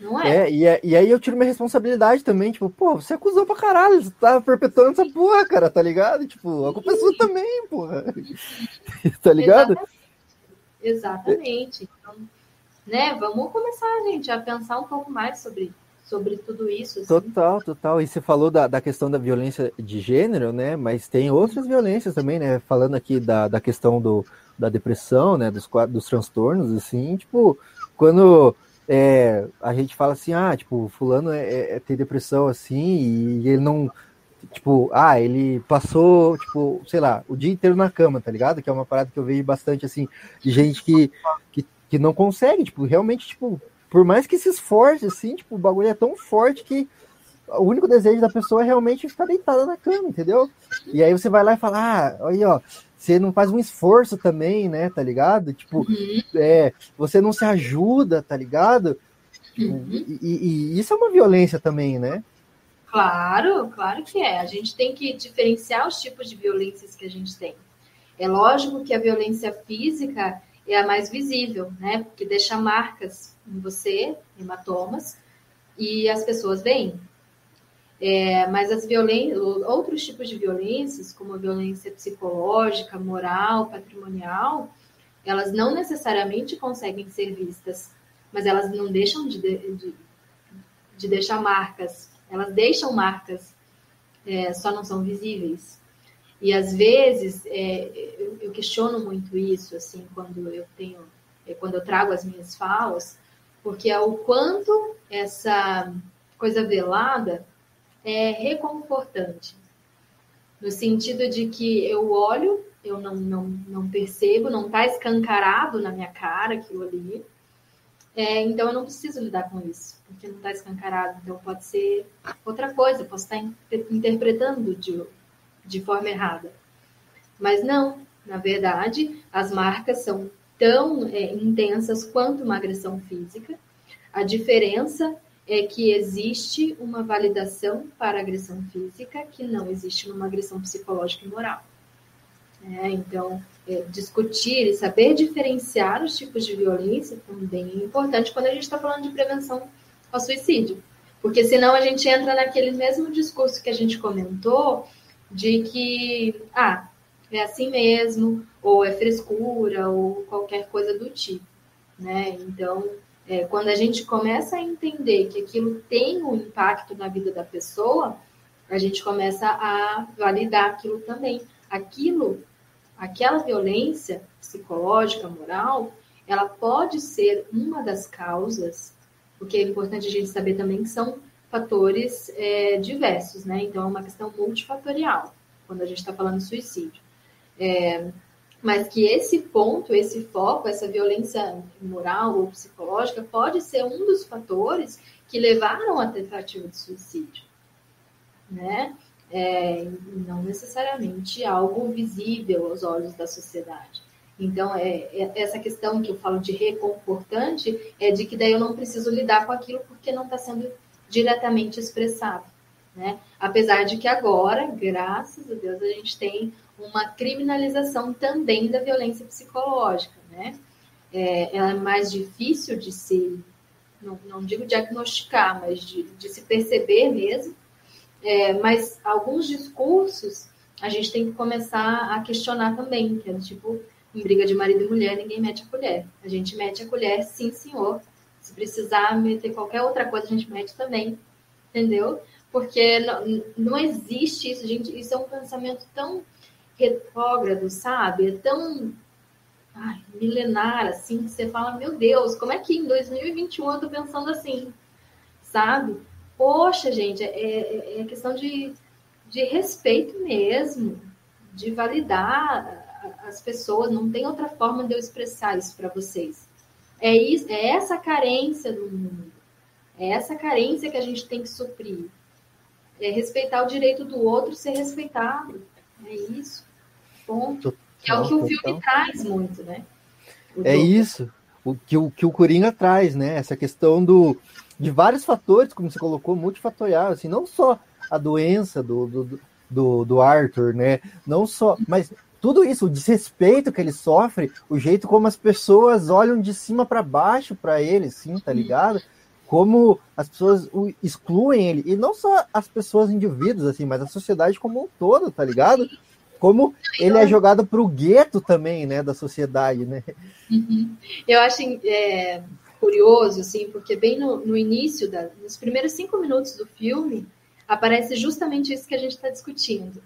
Não é? é, e, é, e aí eu tiro minha responsabilidade também, tipo, pô, você acusou pra caralho, você tá perpetuando essa porra, cara, tá ligado? Tipo, a culpa é sua também, porra. tá ligado? Exatamente. Exatamente. Então, né, vamos começar, gente, a pensar um pouco mais sobre, sobre tudo isso. Assim. Total, total. E você falou da, da questão da violência de gênero, né? Mas tem outras violências também, né? Falando aqui da, da questão do, da depressão, né? Dos, dos transtornos, assim, tipo, quando é, a gente fala assim, ah, tipo, fulano é, é, é tem depressão assim, e ele não tipo, ah, ele passou, tipo, sei lá, o dia inteiro na cama, tá ligado? Que é uma parada que eu vejo bastante, assim, de gente que, que, que não consegue, tipo, realmente, tipo, por mais que se esforce, assim, tipo, o bagulho é tão forte que o único desejo da pessoa é realmente ficar deitada na cama, entendeu? E aí você vai lá e fala, ah, aí, ó, você não faz um esforço também, né, tá ligado? Tipo, uhum. é, você não se ajuda, tá ligado? Uhum. E, e, e, isso é uma violência também, né? Claro, claro que é. A gente tem que diferenciar os tipos de violências que a gente tem. É lógico que a violência física é a mais visível, né? Porque deixa marcas em você, hematomas, e as pessoas veem. É, mas as violências, outros tipos de violências, como a violência psicológica, moral, patrimonial, elas não necessariamente conseguem ser vistas, mas elas não deixam de, de, de deixar marcas elas deixam marcas, é, só não são visíveis. E às vezes é, eu, eu, questiono muito isso, assim, quando eu tenho, é, quando eu trago as minhas falas, porque é o quanto essa coisa velada é reconfortante. No sentido de que eu olho, eu não, não, não percebo, não está escancarado na minha cara aquilo ali, é, então eu não preciso lidar com isso, porque não está escancarado. Então pode ser outra coisa, posso estar interpretando de, de forma errada. Mas não, na verdade, as marcas são tão é, intensas quanto uma agressão física. A diferença é que existe uma validação para agressão física que não existe numa agressão psicológica e moral. É, então, discutir e saber diferenciar os tipos de violência também é importante quando a gente está falando de prevenção ao suicídio. Porque senão a gente entra naquele mesmo discurso que a gente comentou de que, ah, é assim mesmo, ou é frescura, ou qualquer coisa do tipo, né? Então, É, quando a gente começa a entender que aquilo tem um impacto na vida da pessoa, a gente começa a validar aquilo também. Aquilo, aquela violência psicológica, moral, ela pode ser uma das causas, porque é importante a gente saber também que são fatores é, diversos, né? Então, é uma questão multifatorial, quando a gente está falando de suicídio. É, mas que esse ponto, esse foco, essa violência moral ou psicológica pode ser um dos fatores que levaram à tentativa de suicídio, né? É, não necessariamente algo visível aos olhos da sociedade. Então, é, é, essa questão que eu falo de reconfortante é de que daí eu não preciso lidar com aquilo porque não está sendo diretamente expressado. Né? Apesar de que agora, graças a Deus, a gente tem uma criminalização também da violência psicológica. Né? É, ela é mais difícil de se, não, não digo diagnosticar, mas de, de se perceber mesmo. É, mas alguns discursos a gente tem que começar a questionar também, que é tipo, em briga de marido e mulher, ninguém mete a colher. A gente mete a colher, sim, senhor. Se precisar meter qualquer outra coisa, a gente mete também. Entendeu? Porque não, não existe isso, gente. Isso é um pensamento tão retrógrado, sabe? É tão ai, milenar, assim, que você fala, meu Deus, como é que em 2021 eu tô pensando assim, sabe? Poxa, gente, é, é, é questão de, de respeito mesmo, de validar as pessoas, não tem outra forma de eu expressar isso para vocês. É, isso, é essa carência do mundo, é essa carência que a gente tem que suprir. É respeitar o direito do outro ser respeitado. É isso. Ponto. Que é o que o filme traz muito, né? O é isso. O que, o que o Coringa traz, né? Essa questão do, de vários fatores, como você colocou, multifatorial, assim, não só a doença do, do, do, do Arthur, né? Não só, mas tudo isso, o desrespeito que ele sofre, o jeito como as pessoas olham de cima para baixo para ele, sim, tá ligado? Como as pessoas o excluem ele, e não só as pessoas indivíduos, assim, mas a sociedade como um todo, tá ligado? Como ele é jogado pro gueto também, né, da sociedade, né? Uhum. Eu acho é, curioso, assim, porque bem no, no início, da, nos primeiros cinco minutos do filme, aparece justamente isso que a gente está discutindo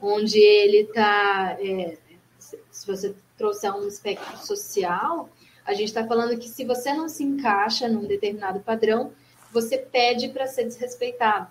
onde ele está, é, se você trouxer um espectro social, a gente está falando que se você não se encaixa num determinado padrão, você pede para ser desrespeitado.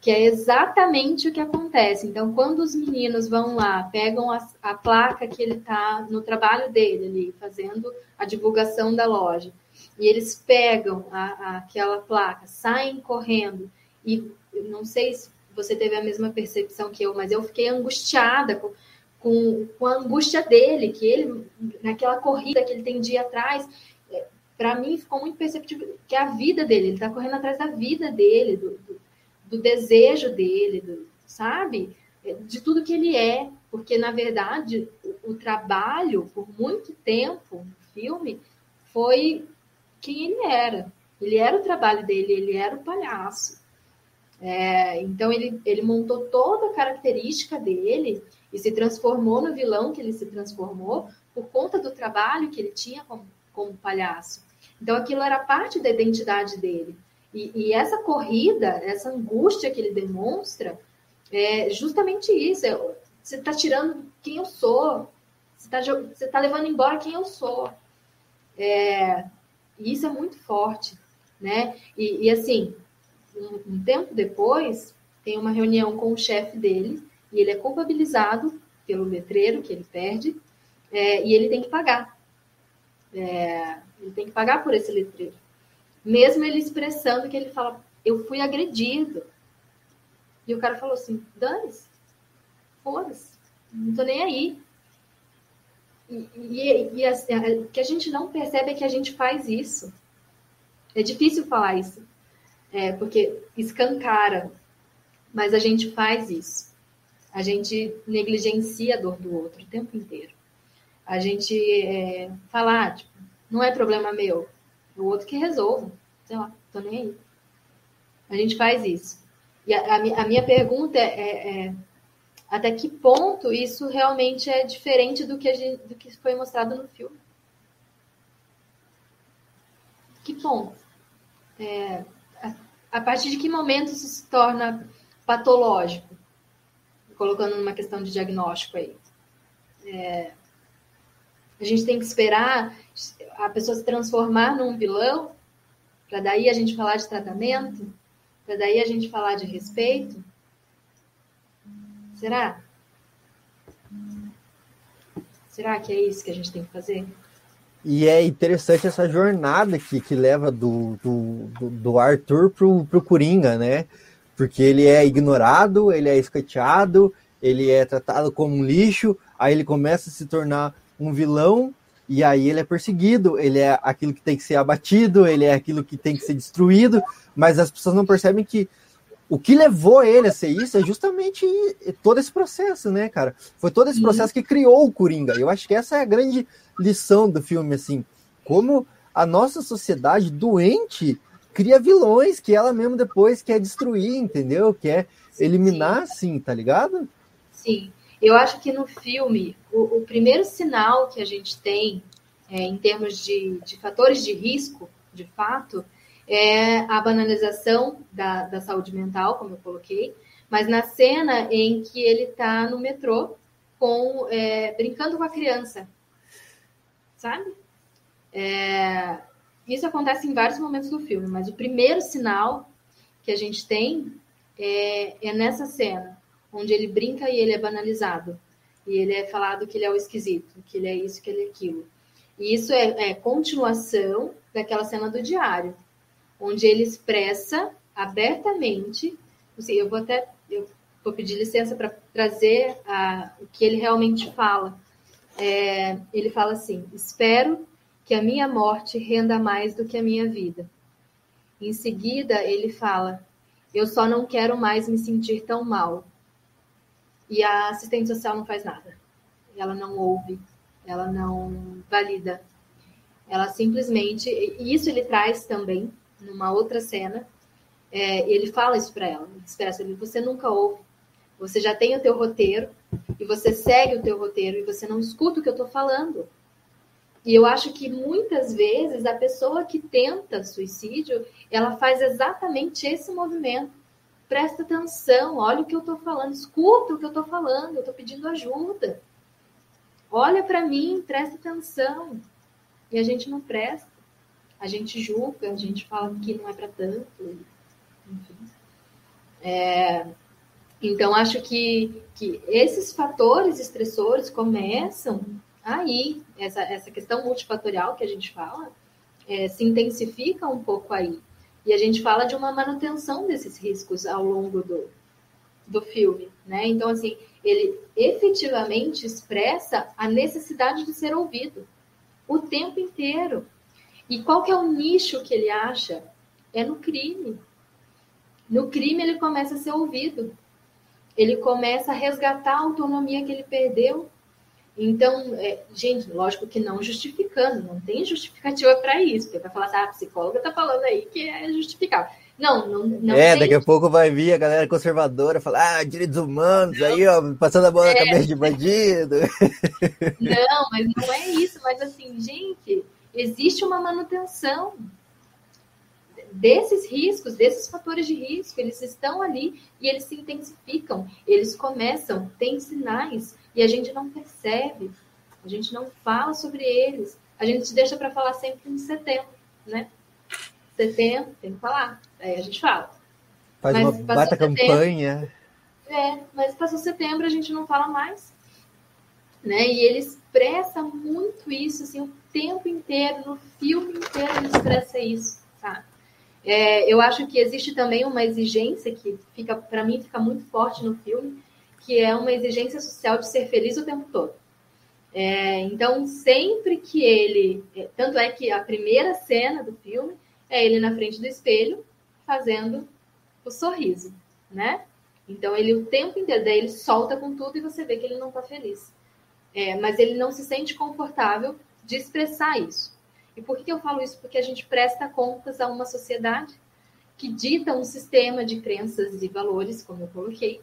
Que é exatamente o que acontece. Então, quando os meninos vão lá, pegam a, a placa que ele está no trabalho dele ali, fazendo a divulgação da loja, e eles pegam a, a, aquela placa, saem correndo, e não sei se você teve a mesma percepção que eu, mas eu fiquei angustiada com, com, com a angústia dele, que ele, naquela corrida que ele tem dia atrás, é, para mim ficou muito perceptível que é a vida dele, ele está correndo atrás da vida dele, do, do, do desejo dele, do, sabe? É, de tudo que ele é, porque na verdade o, o trabalho, por muito tempo, no filme, foi quem ele era. Ele era o trabalho dele, ele era o palhaço. É, então ele, ele montou toda a característica dele e se transformou no vilão que ele se transformou por conta do trabalho que ele tinha como, como palhaço. Então aquilo era parte da identidade dele. E, e essa corrida, essa angústia que ele demonstra, é justamente isso. É, você está tirando quem eu sou, você está tá levando embora quem eu sou. É, e isso é muito forte, né? E, e assim, um, um tempo depois, tem uma reunião com o chefe dele e ele é culpabilizado pelo letreiro que ele perde é, e ele tem que pagar. É, ele tem que pagar por esse letreiro. Mesmo ele expressando que ele fala, eu fui agredido. E o cara falou assim, dane-se, foda-se, não tô nem aí. E, e, e a, o que a gente não percebe é que a gente faz isso. É difícil falar isso é, porque escancara, mas a gente faz isso. A gente negligencia a dor do outro o tempo inteiro. A gente é, fala, ah, tipo, não é problema meu, o outro que resolva. Sei lá, tô nem aí. A gente faz isso. E a, a, a minha pergunta é, é, é, até que ponto isso realmente é diferente do que, gente, do que foi mostrado no filme? que ponto? É, a, a, partir de que momento isso se torna patológico? Colocando numa questão de diagnóstico aí. É, a gente tem que esperar a pessoa se transformar num vilão para daí a gente falar de tratamento, para daí a gente falar de respeito. Será? Será que é isso que a gente tem que fazer? E é interessante essa jornada que, que leva do, do, do Arthur pro, pro Coringa, né? Porque ele é ignorado, ele é escateado, ele é tratado como um lixo, aí ele começa a se tornar um vilão, e aí ele é perseguido, ele é aquilo que tem que ser abatido, ele é aquilo que tem que ser destruído, mas as pessoas não percebem que o que levou ele a ser isso é justamente todo esse processo, né, cara? Foi todo esse processo que criou o Coringa. Eu acho que essa é a grande lição do filme, assim. Como a nossa sociedade doente cria vilões que ela mesmo depois quer destruir, entendeu? Quer eliminar, sim, tá ligado? Sim. Eu acho que no filme, o, o primeiro sinal que a gente tem é, em termos de, de fatores de risco, de fato, é a banalização da, da saúde mental, como eu coloquei, mas na cena em que ele está no metrô com é, brincando com a criança, sabe? É, isso acontece em vários momentos do filme, mas o primeiro sinal que a gente tem é, é nessa cena, onde ele brinca e ele é banalizado. E ele é falado que ele é o esquisito, que ele é isso, que ele é aquilo. E isso é, é continuação daquela cena do diário, onde ele expressa abertamente, assim, eu vou até eu vou pedir licença para trazer a, o que ele realmente fala. É, ele fala assim: espero que a minha morte renda mais do que a minha vida. Em seguida, ele fala: eu só não quero mais me sentir tão mal. E a assistente social não faz nada. Ela não ouve, ela não valida. Ela simplesmente. E isso ele traz também numa outra cena, é, ele fala isso para ela, expressa ele, você nunca ouve, você já tem o teu roteiro e você segue o teu roteiro e você não escuta o que eu estou falando. E eu acho que muitas vezes a pessoa que tenta suicídio, ela faz exatamente esse movimento. Presta atenção, olha o que eu estou falando, escuta o que eu estou falando, eu estou pedindo ajuda. Olha para mim, presta atenção. E a gente não presta a gente julga, a gente fala que não é para tanto, enfim. É, então, acho que, que esses fatores estressores começam aí, essa, essa questão multifatorial que a gente fala, é, se intensifica um pouco aí. E a gente fala de uma manutenção desses riscos ao longo do, do filme, né? Então, assim, ele efetivamente expressa a necessidade de ser ouvido o tempo inteiro. E qual que é o nicho que ele acha? É no crime. No crime ele começa a ser ouvido. Ele começa a resgatar a autonomia que ele perdeu. Então, é, gente, lógico que não justificando, não tem justificativa para isso, porque vai falar assim, ah, a psicóloga está falando aí que é justificável. Não, não, não É, daqui a pouco vai vir a galera conservadora falar, ah, direitos humanos, não, aí, ó, passando a bola é... na cabeça de bandido. Não, mas não é isso, mas assim, gente, existe uma manutenção desses riscos, desses fatores de risco, eles estão ali e eles se intensificam, eles começam, tem sinais e a gente não percebe, a gente não fala sobre eles, a gente deixa para falar sempre em setembro, né? Setembro, tem que falar, aí a gente fala. Faz mas uma bata campanha. É, mas passou setembro a gente não fala mais, né? E ele expressa muito isso, assim, o tempo inteiro, no filme inteiro expressa isso, tá? É, eu acho que existe também uma exigência que fica, para mim, fica muito forte no filme, que é uma exigência social de ser feliz o tempo todo. É, então, sempre que ele, é, tanto é que a primeira cena do filme é ele na frente do espelho fazendo o sorriso, né? Então ele o tempo inteiro, daí ele solta com tudo e você vê que ele não está feliz. É, mas ele não se sente confortável de expressar isso. E por que eu falo isso? Porque a gente presta contas a uma sociedade que dita um sistema de crenças e valores, como eu coloquei,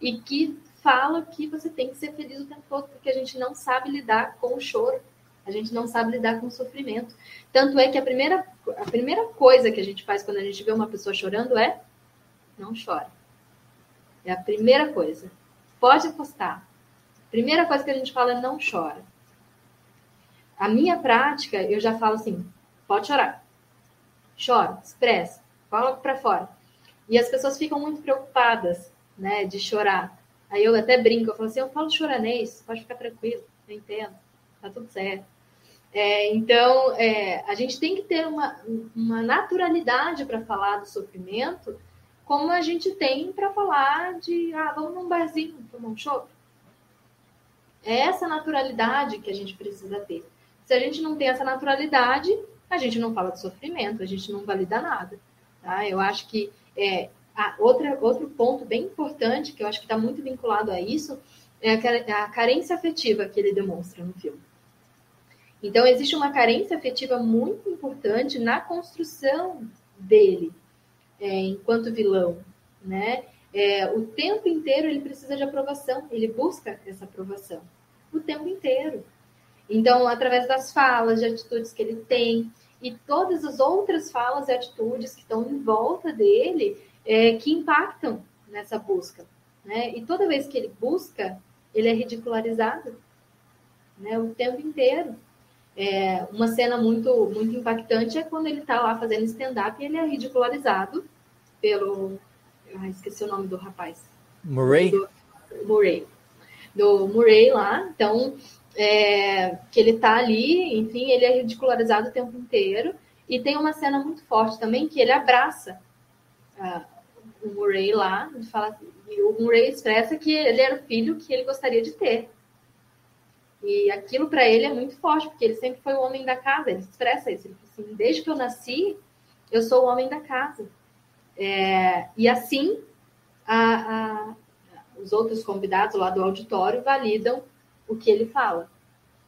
e que fala que você tem que ser feliz o tempo todo, porque a gente não sabe lidar com o choro. A gente não sabe lidar com o sofrimento. Tanto é que a primeira, a primeira coisa que a gente faz quando a gente vê uma pessoa chorando é não chora. É a primeira coisa. Pode apostar. Primeira coisa que a gente fala é não chora. A minha prática, eu já falo assim: pode chorar. Chora, expressa, fala para fora. E as pessoas ficam muito preocupadas, né, de chorar. Aí eu até brinco, eu falo assim: eu falo choranês, pode ficar tranquilo, eu entendo, tá tudo certo. É, então, é, a gente tem que ter uma, uma naturalidade para falar do sofrimento, como a gente tem para falar de, ah, vamos num barzinho tomar um chopp. É essa naturalidade que a gente precisa ter. Se a gente não tem essa naturalidade, a gente não fala de sofrimento, a gente não valida nada. Tá? Eu acho que é, outra, outro ponto bem importante, que eu acho que está muito vinculado a isso, é a carência afetiva que ele demonstra no filme. Então, existe uma carência afetiva muito importante na construção dele, é, enquanto vilão, né? É, o tempo inteiro ele precisa de aprovação, ele busca essa aprovação, o tempo inteiro. Então, através das falas, de atitudes que ele tem, e todas as outras falas e atitudes que estão em volta dele, é, que impactam nessa busca. Né? E toda vez que ele busca, ele é ridicularizado né? o tempo inteiro. É, uma cena muito, muito impactante é quando ele está lá fazendo stand-up e ele é ridicularizado pelo. Ah, esqueci o nome do rapaz. Murray? Do, Murray. Do Murray lá. Então, é, que ele está ali, enfim, ele é ridicularizado o tempo inteiro. E tem uma cena muito forte também que ele abraça uh, o Murray lá, fala, e o Murray expressa que ele era o filho que ele gostaria de ter. E aquilo para ele é muito forte, porque ele sempre foi o homem da casa, ele expressa isso. Ele fala assim, desde que eu nasci, eu sou o homem da casa. É, e assim, a, a, os outros convidados lá do auditório validam o que ele fala.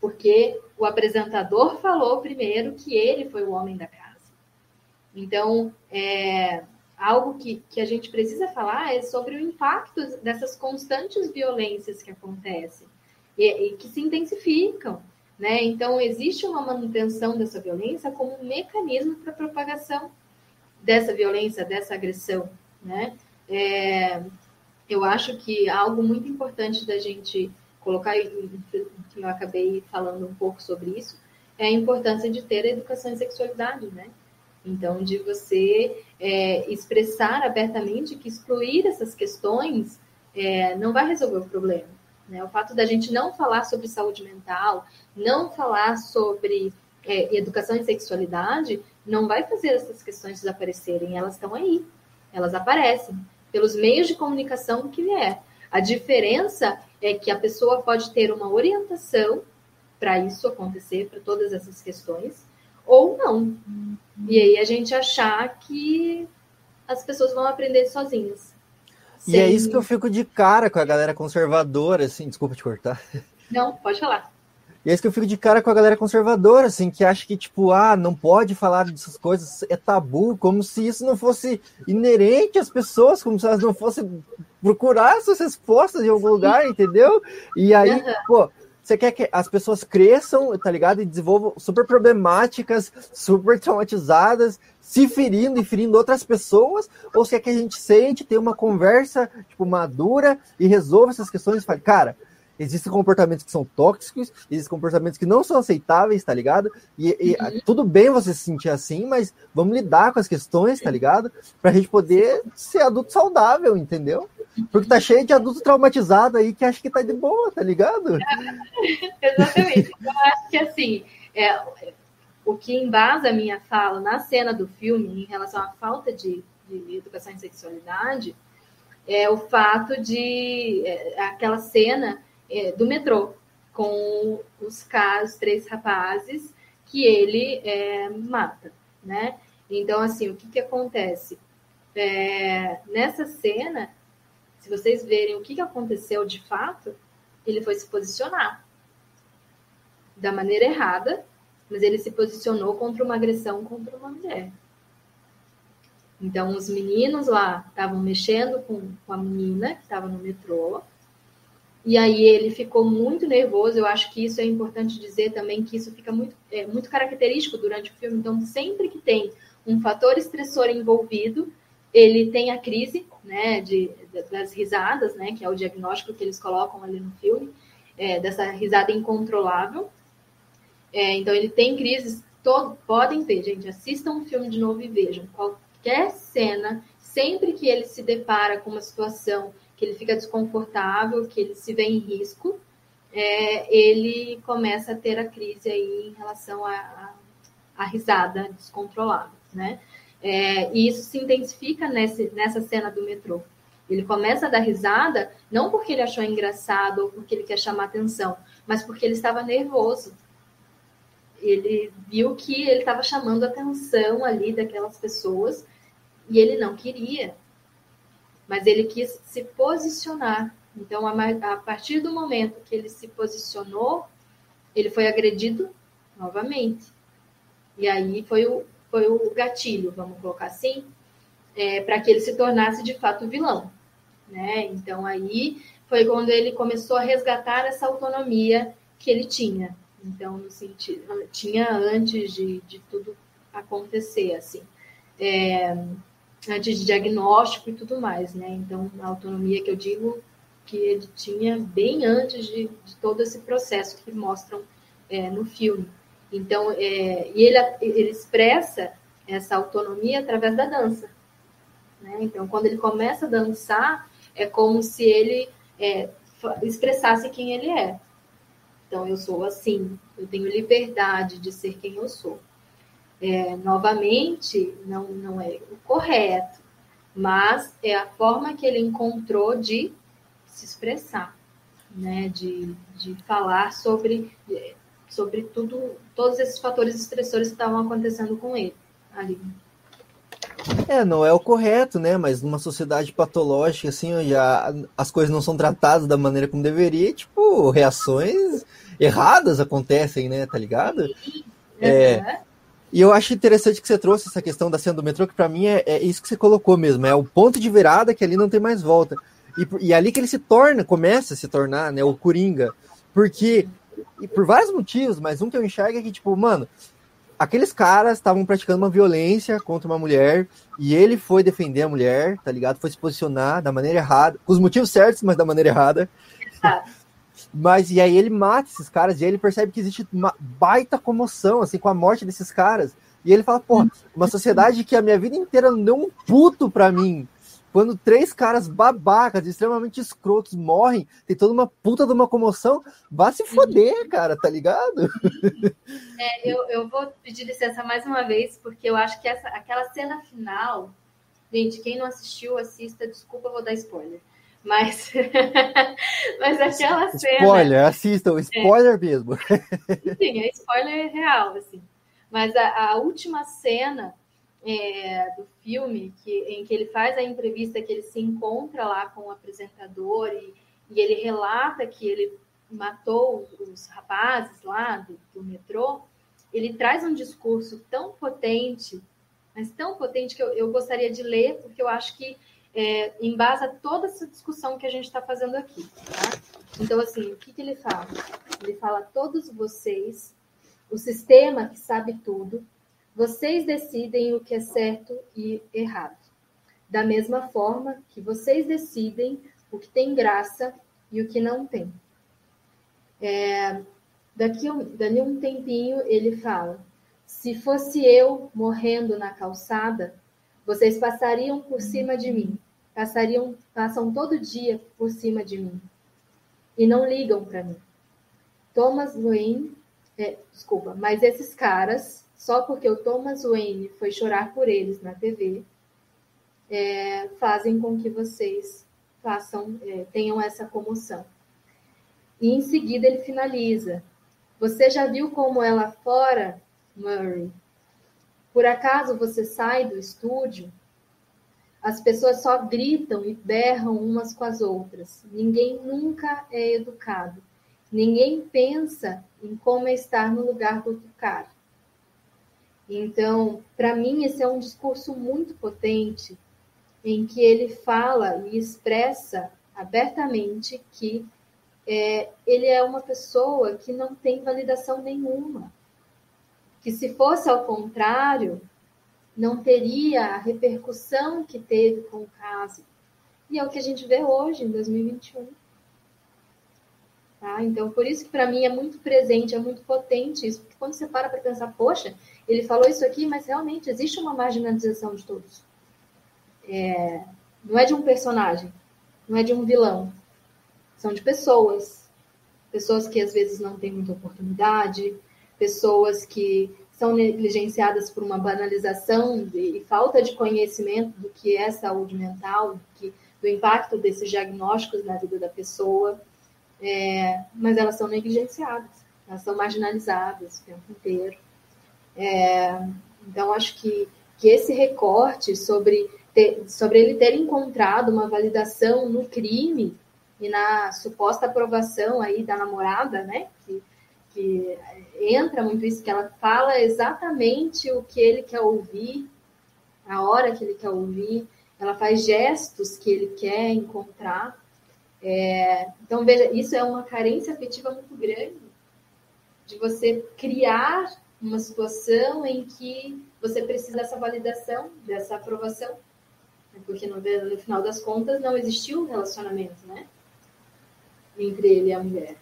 Porque o apresentador falou primeiro que ele foi o homem da casa. Então, é, algo que, que a gente precisa falar é sobre o impacto dessas constantes violências que acontecem e, e que se intensificam. Né? Então, existe uma manutenção dessa violência como um mecanismo para propagação dessa violência, dessa agressão. Né? É, eu acho que algo muito importante da gente colocar, e eu acabei falando um pouco sobre isso, é a importância de ter a educação em sexualidade, né? Então, de você é, expressar abertamente que excluir essas questões é, não vai resolver o problema. Né? O fato da gente não falar sobre saúde mental, não falar sobre é, educação e sexualidade, não vai fazer essas questões desaparecerem. Elas estão aí, elas aparecem pelos meios de comunicação que vier. A diferença é que a pessoa pode ter uma orientação para isso acontecer, para todas essas questões, ou não. E aí a gente achar que as pessoas vão aprender sozinhas. E é isso que eu fico de cara com a galera conservadora, assim, desculpa te cortar. Não, pode falar. E é isso que eu fico de cara com a galera conservadora, assim, que acha que, tipo, ah, não pode falar dessas coisas, é tabu, como se isso não fosse inerente às pessoas, como se elas não fossem procurar essas respostas em algum lugar, entendeu? E aí, uhum. pô, você quer que as pessoas cresçam, tá ligado? E desenvolvam super problemáticas, super traumatizadas, se ferindo e ferindo outras pessoas, ou você quer que a gente sente, tenha uma conversa, tipo, madura e resolva essas questões e fale, cara, existem comportamentos que são tóxicos, existem comportamentos que não são aceitáveis, tá ligado? E, e uhum. tudo bem você se sentir assim, mas vamos lidar com as questões, tá ligado? Pra gente poder ser adulto saudável, entendeu? Porque tá cheio de adulto traumatizado aí que acha que tá de boa, tá ligado? Exatamente. Eu acho que assim, é, o que embasa a minha fala na cena do filme em relação à falta de, de educação em sexualidade é o fato de é, aquela cena é, do metrô com os casos, três rapazes que ele é, mata, né? Então, assim, o que, que acontece? É, nessa cena, se vocês verem o que aconteceu de fato, ele foi se posicionar da maneira errada, mas ele se posicionou contra uma agressão contra uma mulher. Então, os meninos lá estavam mexendo com, com a menina que estava no metrô, E aí ele ficou muito nervoso. Eu acho que isso é importante dizer também que isso fica muito, é, muito característico durante o filme. Então, sempre que tem um fator estressor envolvido, ele tem a crise, né, de, das risadas, né, que é o diagnóstico que eles colocam ali no filme, é, dessa risada incontrolável. É, então, ele tem crises. Todo, podem ver, gente, assistam o filme de novo e vejam. Qualquer cena, sempre que ele se depara com uma situação que ele fica desconfortável, que ele se vê em risco, é, ele começa a ter a crise aí em relação à risada descontrolada, né? É, e isso se intensifica nesse, nessa cena do metrô. Ele começa a dar risada, não porque ele achou engraçado ou porque ele quer chamar atenção, mas porque ele estava nervoso. Ele viu que ele estava chamando atenção ali daquelas pessoas e ele não queria mas ele quis se posicionar. Então, a, partir do momento que ele se posicionou, ele foi agredido novamente. E aí foi o, foi o gatilho, vamos colocar assim, é, para que ele se tornasse de fato vilão. Né? Então, aí foi quando ele começou a resgatar essa autonomia que ele tinha. Então, no sentido, tinha antes de, de tudo acontecer, assim. É, antes de diagnóstico e tudo mais, né? Então, a autonomia que eu digo que ele tinha bem antes de, de todo esse processo que mostram é, no filme. Então, é, e ele, ele expressa essa autonomia através da dança. Né? Então, quando ele começa a dançar, é como se ele é, expressasse quem ele é. Então, eu sou assim, eu tenho liberdade de ser quem eu sou é, novamente, não, não é o correto, mas é a forma que ele encontrou de se expressar, né? de, de falar sobre, sobre tudo, todos esses fatores estressores que estavam acontecendo com ele ali. É, não é o correto, né? Mas numa sociedade patológica, assim, onde a, as coisas não são tratadas da maneira como deveria, tipo, reações erradas acontecem, né? Tá ligado? Sim. É, e eu acho interessante que você trouxe essa questão da cena do metrô, que para mim é, é, isso que você colocou mesmo, é o ponto de virada que ali não tem mais volta. E, e ali que ele se torna, começa a se tornar, né, o Coringa. Porque, por vários motivos, mas um que eu enxergo é que, tipo, mano, aqueles caras estavam praticando uma violência contra uma mulher e ele foi defender a mulher, tá ligado? Foi se posicionar da maneira errada, com os motivos certos, mas da maneira errada. Mas e aí ele mata esses caras e aí ele percebe que existe uma baita comoção assim com a morte desses caras. E ele fala, porra, uma sociedade que a minha vida inteira não deu um puto pra mim. Quando três caras babacas, extremamente escrotos, morrem, tem toda uma puta de uma comoção, vá se foder, cara, tá ligado? É, eu, eu vou pedir licença mais uma vez, porque eu acho que essa, aquela cena final, gente, quem não assistiu, assista, desculpa, vou dar spoiler. Mas, mas aquela cena. Spoiler, assistam, spoiler é. mesmo. Sim, é spoiler real, assim. Mas a, a última cena é, do filme, que, em que ele faz a entrevista, que ele se encontra lá com o apresentador e, e ele relata que ele matou os rapazes lá do, do metrô, ele traz um discurso tão potente, mas tão potente que eu, eu gostaria de ler, porque eu acho que é, embasa toda essa discussão que a gente está fazendo aqui. Tá? Então, assim, o que, que ele fala? Ele fala: todos vocês, o sistema que sabe tudo, vocês decidem o que é certo e errado. Da mesma forma que vocês decidem o que tem graça e o que não tem. É, daqui, dali um tempinho ele fala: se fosse eu morrendo na calçada, vocês passariam por cima de mim, passariam, passam todo dia por cima de mim e não ligam para mim. Thomas Wayne, é, desculpa, mas esses caras, só porque o Thomas Wayne foi chorar por eles na TV, é, fazem com que vocês façam, é, tenham essa comoção. E em seguida ele finaliza. Você já viu como é lá fora, Murray? Por acaso você sai do estúdio? As pessoas só gritam e berram umas com as outras. Ninguém nunca é educado. Ninguém pensa em como é estar no lugar do outro cara. Então, para mim, esse é um discurso muito potente em que ele fala e expressa abertamente que é, ele é uma pessoa que não tem validação nenhuma. Que se fosse ao contrário, não teria a repercussão que teve com o caso. E é o que a gente vê hoje, em 2021. Tá? Então, por isso que para mim é muito presente, é muito potente isso, porque quando você para para pensar, poxa, ele falou isso aqui, mas realmente existe uma marginalização de todos. É, não é de um personagem, não é de um vilão, são de pessoas. Pessoas que às vezes não têm muita oportunidade, pessoas que são negligenciadas por uma banalização de, e falta de conhecimento do que é saúde mental, do, que, do impacto desses diagnósticos na vida da pessoa, é, mas elas são negligenciadas, elas são marginalizadas o tempo inteiro. É, então, acho que, que esse recorte sobre, ter, sobre ele ter encontrado uma validação no crime e na suposta aprovação aí da namorada, né? Que, que entra muito isso, que ela fala exatamente o que ele quer ouvir, a hora que ele quer ouvir, ela faz gestos que ele quer encontrar. É, então, veja, isso é uma carência afetiva muito grande, de você criar uma situação em que você precisa dessa validação, dessa aprovação, porque no, no final das contas não existiu um relacionamento, né? entre ele e a mulher.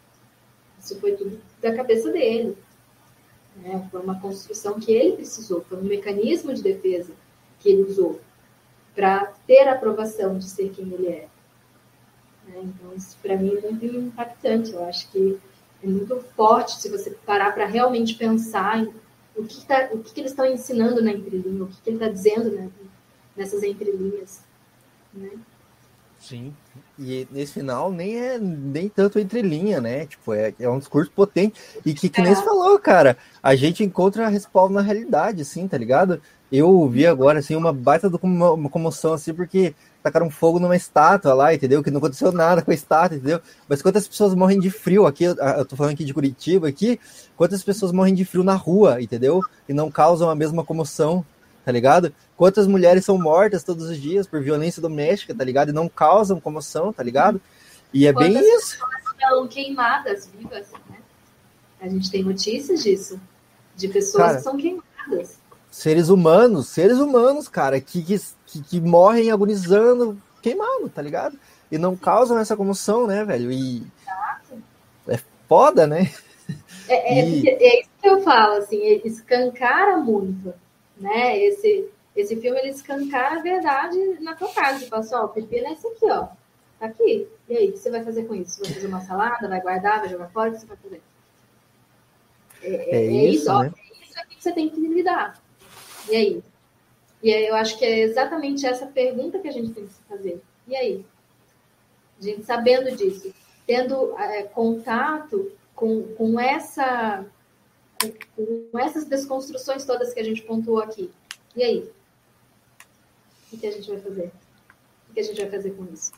Isso foi tudo da cabeça dele. Né? Foi uma construção que ele precisou, foi um mecanismo de defesa que ele usou para ter a aprovação de ser quem ele é. Né? Então, isso para mim é muito impactante. Eu acho que é muito forte se você parar para realmente pensar em o que, tá, o que, que eles estão ensinando na entrelinha, o que, que ele está dizendo né, nessas entrelinhas. Né? Sim. E nesse final nem é nem tanto entre linha, né? Tipo, é, é um discurso potente. E que, que nem você falou, cara, a gente encontra respaldo na realidade, assim, tá ligado? Eu vi agora, assim, uma baita de uma comoção, assim, porque tacaram fogo numa estátua lá, entendeu? Que não aconteceu nada com a estátua, entendeu? Mas quantas pessoas morrem de frio aqui, eu tô falando aqui de Curitiba, aqui, quantas pessoas morrem de frio na rua, entendeu? E não causam a mesma comoção, tá ligado? Quantas mulheres são mortas todos os dias por violência doméstica, tá ligado? E não causam comoção, tá ligado? E é Quantas bem isso. Estão queimadas vivas, né? A gente tem notícias disso, de pessoas cara, que são queimadas. Seres humanos, seres humanos, cara, que, que, que morrem agonizando, queimando, tá ligado? E não causam essa comoção, né, velho? E Exato. é foda, né? É, é, e... é, isso que eu falo, assim, escancara muito né? Esse, esse filme ele escancara a verdade na tua casa. Tipo assim, ó, o pepino é esse aqui, ó. Tá aqui. E aí, o que você vai fazer com isso? Vai fazer uma salada, vai guardar, vai jogar fora? O que você vai fazer? É, é, é isso, isso, ó, né? é isso aqui que você tem que lidar. E aí? E aí eu acho que é exatamente essa pergunta que a gente tem que se fazer. E aí? A gente sabendo disso, tendo é, contato com, com essa com essas desconstruções todas que a gente pontuou aqui. E aí? O que a gente vai fazer? O que a gente vai fazer com isso?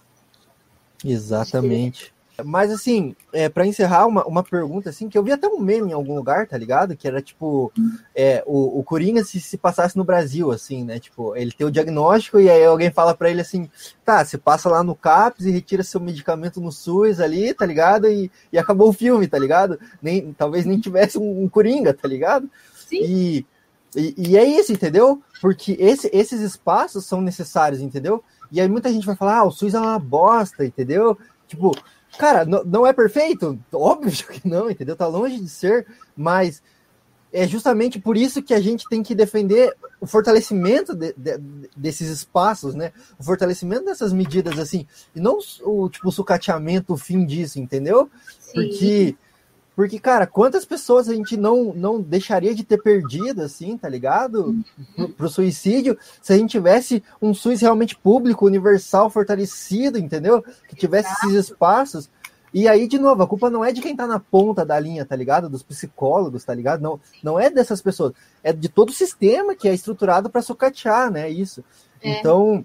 Exatamente. Mas assim, é, para encerrar, uma, uma pergunta assim, que eu vi até um meme em algum lugar, tá ligado? Que era tipo, é, o, o Coringa se, se passasse no Brasil, assim, né? Tipo, ele tem o diagnóstico e aí alguém fala para ele assim, tá, você passa lá no CAPS e retira seu medicamento no SUS ali, tá ligado? E, e acabou o filme, tá ligado? Nem, talvez nem tivesse um, um Coringa, tá ligado? Sim. E, e, e, é isso, entendeu? Porque esse, esses espaços são necessários, entendeu? E aí muita gente vai falar, ah, o SUS é uma bosta, entendeu? Tipo, Cara, não é perfeito? Óbvio que não, entendeu? Tá longe de ser, mas é justamente por isso que a gente tem que defender o fortalecimento de, de, desses espaços, né? O fortalecimento dessas medidas, assim, e não o tipo o sucateamento, o fim disso, entendeu? Sim. Porque porque, cara, quantas pessoas a gente não, não deixaria de ter perdido, assim, tá ligado? Pro, pro suicídio, se a gente tivesse um SUS realmente público, universal, fortalecido, entendeu? Que tivesse esses espaços. E aí, de novo, a culpa não é de quem tá na ponta da linha, tá ligado? Dos psicólogos, tá ligado? Não, não é dessas pessoas. É de todo o sistema que é estruturado para sucatear, né? Isso. É. Então,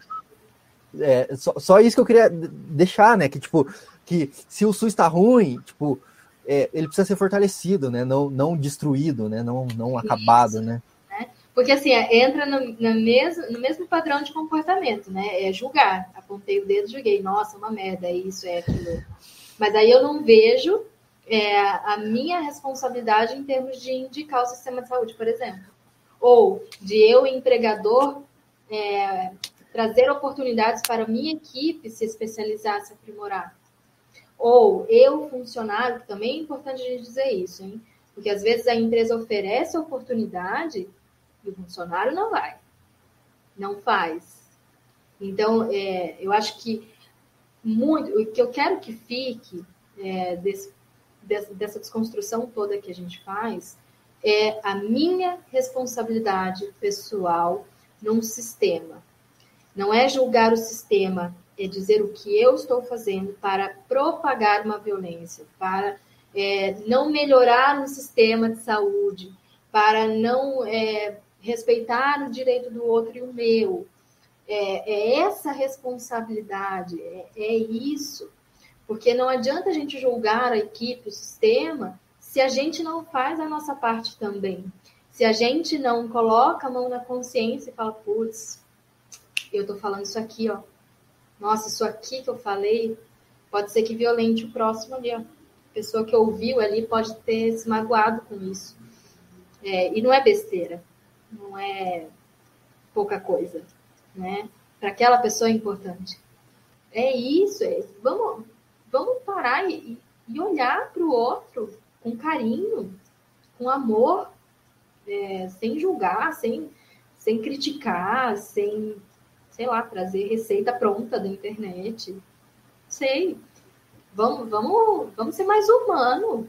é, só, só isso que eu queria deixar, né? Que, tipo, que se o SUS tá ruim, tipo, é, ele precisa ser fortalecido, né? Não, não destruído, né? Não, não acabado, né? né? Porque assim, é, entra no, no, mesmo, no mesmo padrão de comportamento, né? É julgar. Apontei o dedo, julguei. Nossa, uma merda, é isso, é aquilo. Mas aí eu não vejo é, a minha responsabilidade em termos de indicar o sistema de saúde, por exemplo. Ou de eu, empregador, é, trazer oportunidades para a minha equipe se especializar, se aprimorar. Ou eu, funcionário, que também é importante a gente dizer isso, hein? Porque às vezes a empresa oferece oportunidade e o funcionário não vai, não faz. Então, é, eu acho que muito, o que eu quero que fique é, desse, dessa desconstrução toda que a gente faz é a minha responsabilidade pessoal num sistema. Não é julgar o sistema, é dizer o que eu estou fazendo para propagar uma violência, para é, não melhorar um sistema de saúde, para não é, respeitar o direito do outro e o meu, é, é essa responsabilidade, é, é isso. Porque não adianta a gente julgar a equipe, o sistema, se a gente não faz a nossa parte também. Se a gente não coloca a mão na consciência e fala, putz, eu tô falando isso aqui, ó. Nossa, isso aqui que eu falei pode ser que violente o próximo ali, ó. A pessoa que ouviu ali pode ter se magoado com isso. É, e não é besteira, não é pouca coisa né? Para aquela pessoa é importante. É isso, é, vamos, vamos parar e, e olhar para o outro com carinho, com amor, é, sem julgar, sem, sem criticar, sem, sei lá, trazer receita pronta da internet. Sei. Vamos, vamos, vamos ser mais humano.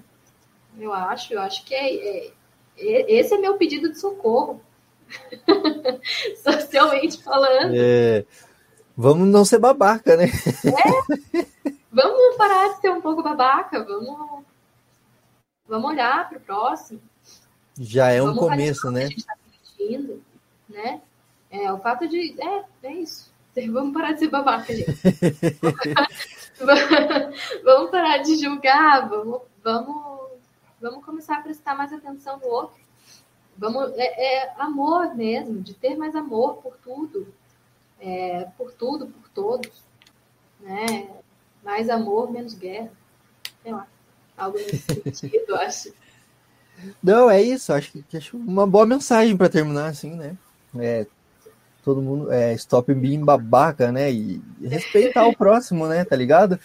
Eu acho, eu acho que é, é, é esse é meu pedido de socorro. Socialmente falando. É, vamos não ser babaca, né? É, vamos parar de ser um pouco babaca, vamos, vamos olhar para o próximo. Já é um começo, né? Tá sentindo, né? É, o fato de. É, é isso. Vamos parar de ser babaca, gente. vamos parar de julgar, vamos, vamos, vamos começar a prestar mais atenção no outro. Vamos, é, é, amor mesmo, de ter mais amor por tudo, é, por tudo, por todos, né? Mais amor, menos guerra, sei lá, algo nesse sentido, acho. Não, é isso, acho que, que acho uma boa mensagem para terminar, assim, né? É, todo mundo é stop being babaca, né? E, respeitar o próximo, né? Tá ligado?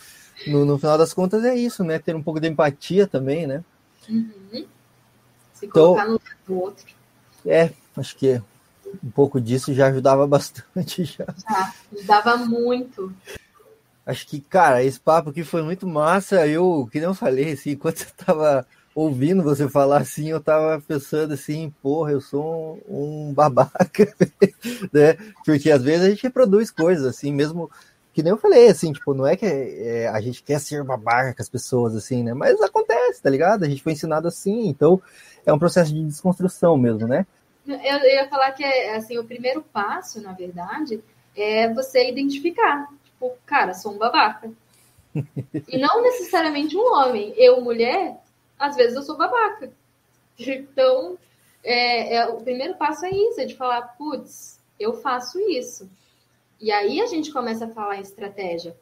No, no, final das contas é isso, né? Ter um pouco de empatia também, né? Uhum. Se então, colocar no lugar do outro. É, acho que um pouco disso já ajudava bastante. Já. já ajudava muito. Acho que, cara, esse papo aqui foi muito massa. Eu, que não falei, assim, enquanto eu tava ouvindo você falar assim, eu tava pensando assim, porra, eu sou um, um babaca, né? Porque às vezes a gente reproduz coisas assim, mesmo que nem eu falei, assim, tipo, não é que é, a gente quer ser babaca com as pessoas, assim, né? Mas acontece, tá ligado? A gente foi ensinado assim, então é um processo de desconstrução mesmo, né? Eu, eu ia falar que é assim, o primeiro passo, na verdade, é você identificar, tipo, cara, sou um babaca. e não necessariamente um homem. Eu, mulher, às vezes eu sou babaca. Então, é, é, o primeiro passo é isso, é de falar, putz, eu faço isso. E aí a gente começa a falar em estratégia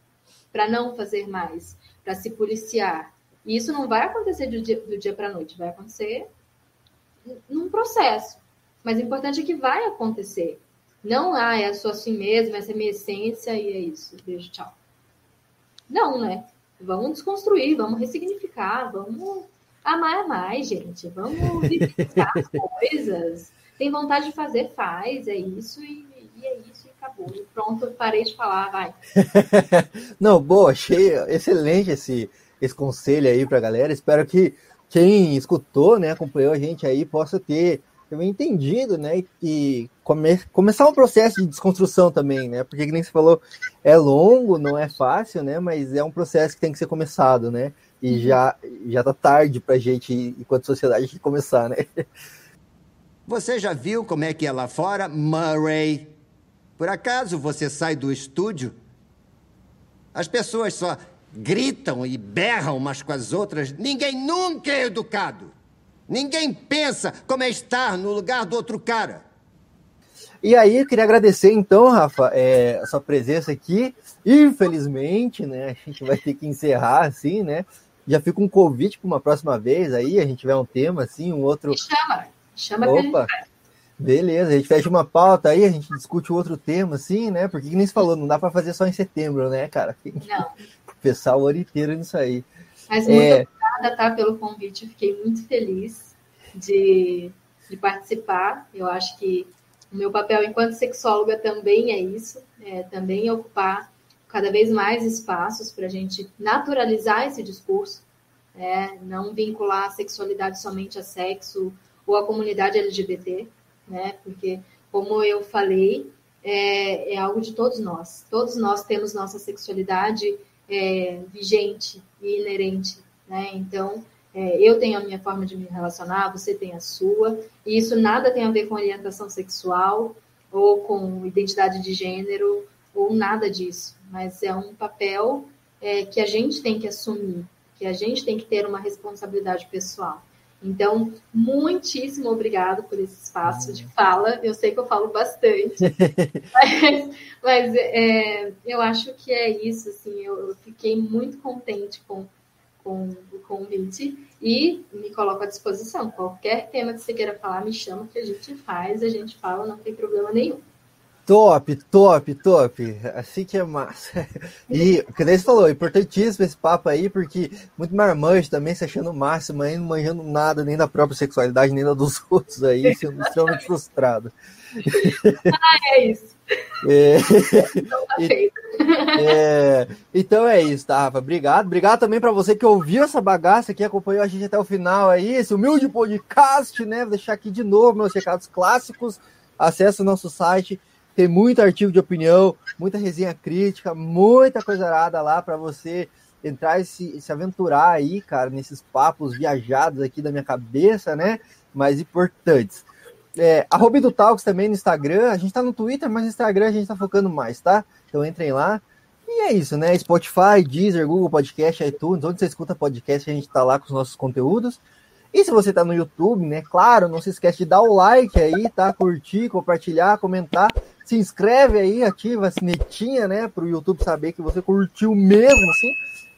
para não fazer mais, para se policiar. E isso não vai acontecer do dia, do dia para a noite, vai acontecer num processo. Mas o importante é que vai acontecer. Não, ah, é só assim mesmo, essa é a minha essência e é isso. Beijo, tchau. Não, né? Vamos desconstruir, vamos ressignificar, vamos amar mais, gente. Vamos vivenciar as coisas. Tem vontade de fazer, faz, é isso e, e é isso e acabou. E pronto, parei de falar, vai. Não, boa, achei excelente esse, esse conselho aí pra galera. Espero que quem escutou, né, acompanhou a gente aí, possa ter também entendido, né, e come, começar um processo de desconstrução também, né, porque que nem você falou, é longo, não é fácil, né, mas é um processo que tem que ser começado, né, e uhum. já já tá tarde pra gente, enquanto sociedade, começar, né. Você já viu como é que é lá fora, Murray? Por acaso você sai do estúdio? As pessoas só gritam e berram umas com as outras, ninguém nunca é educado. Ninguém pensa como é estar no lugar do outro cara. E aí, eu queria agradecer, então, Rafa, é, a sua presença aqui. Infelizmente, né, a gente vai ter que encerrar, assim, né? Já fica um convite para uma próxima vez aí, a gente tiver um tema, assim, um outro. Me chama, chama Opa. Beleza, a gente fecha uma pauta aí, a gente discute outro tema, assim, né? Porque, nem se falou, não dá para fazer só em setembro, né, cara? Não. Pensar o ano inteiro nisso aí. Mas muito é... obrigada, tá, pelo convite. Fiquei muito feliz de, de participar. Eu acho que o meu papel enquanto sexóloga também é isso, é também ocupar cada vez mais espaços para a gente naturalizar esse discurso, é, não vincular a sexualidade somente a sexo ou a comunidade LGBT, né? Porque, como eu falei, é, é algo de todos nós. Todos nós temos nossa sexualidade é, vigente e inerente, né? Então, é, eu tenho a minha forma de me relacionar, você tem a sua, e isso nada tem a ver com orientação sexual ou com identidade de gênero ou nada disso, mas é um papel é, que a gente tem que assumir, que a gente tem que ter uma responsabilidade pessoal. Então, muitíssimo obrigado por esse espaço de fala. Eu sei que eu falo bastante, mas, mas é, eu acho que é isso. Assim, eu, eu fiquei muito contente com com o convite e me coloco à disposição. Qualquer tema que você queira falar, me chama que a gente faz, a gente fala, não tem problema nenhum. Top, top, top. Assim que é massa. E, o que você falou, é importantíssimo esse papo aí, porque muito marmanjo também se achando o máximo, aí não manjando nada, nem da própria sexualidade, nem da dos outros aí, sendo extremamente frustrado. Ah, é isso. É... É... Então é isso, tá, Rafa? Obrigado. Obrigado também para você que ouviu essa bagaça aqui, acompanhou a gente até o final aí, esse humilde podcast, né? Vou deixar aqui de novo meus recados clássicos. Acesse o nosso site, tem muito artigo de opinião, muita resenha crítica, muita coisa arada lá para você entrar e se, se aventurar aí, cara, nesses papos viajados aqui da minha cabeça, né? Mas importantes. É, arroba do Talks também no Instagram. A gente tá no Twitter, mas no Instagram a gente tá focando mais, tá? Então entrem lá. E é isso, né? Spotify, Deezer, Google Podcast, iTunes, onde você escuta podcast, a gente tá lá com os nossos conteúdos. E se você tá no YouTube, né? Claro, não se esquece de dar o like aí, tá? Curtir, compartilhar, comentar. Se inscreve aí, ativa a sinetinha, né? Para o YouTube saber que você curtiu mesmo, assim.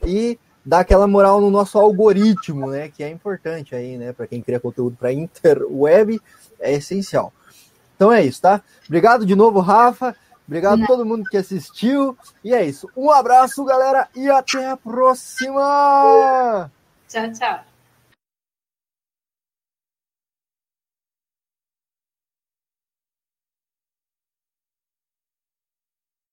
E dá aquela moral no nosso algoritmo, né? Que é importante aí, né? Para quem cria conteúdo para interweb é essencial. Então é isso, tá? Obrigado de novo, Rafa. Obrigado a todo mundo que assistiu. E é isso. Um abraço, galera, e até a próxima! Tchau, tchau.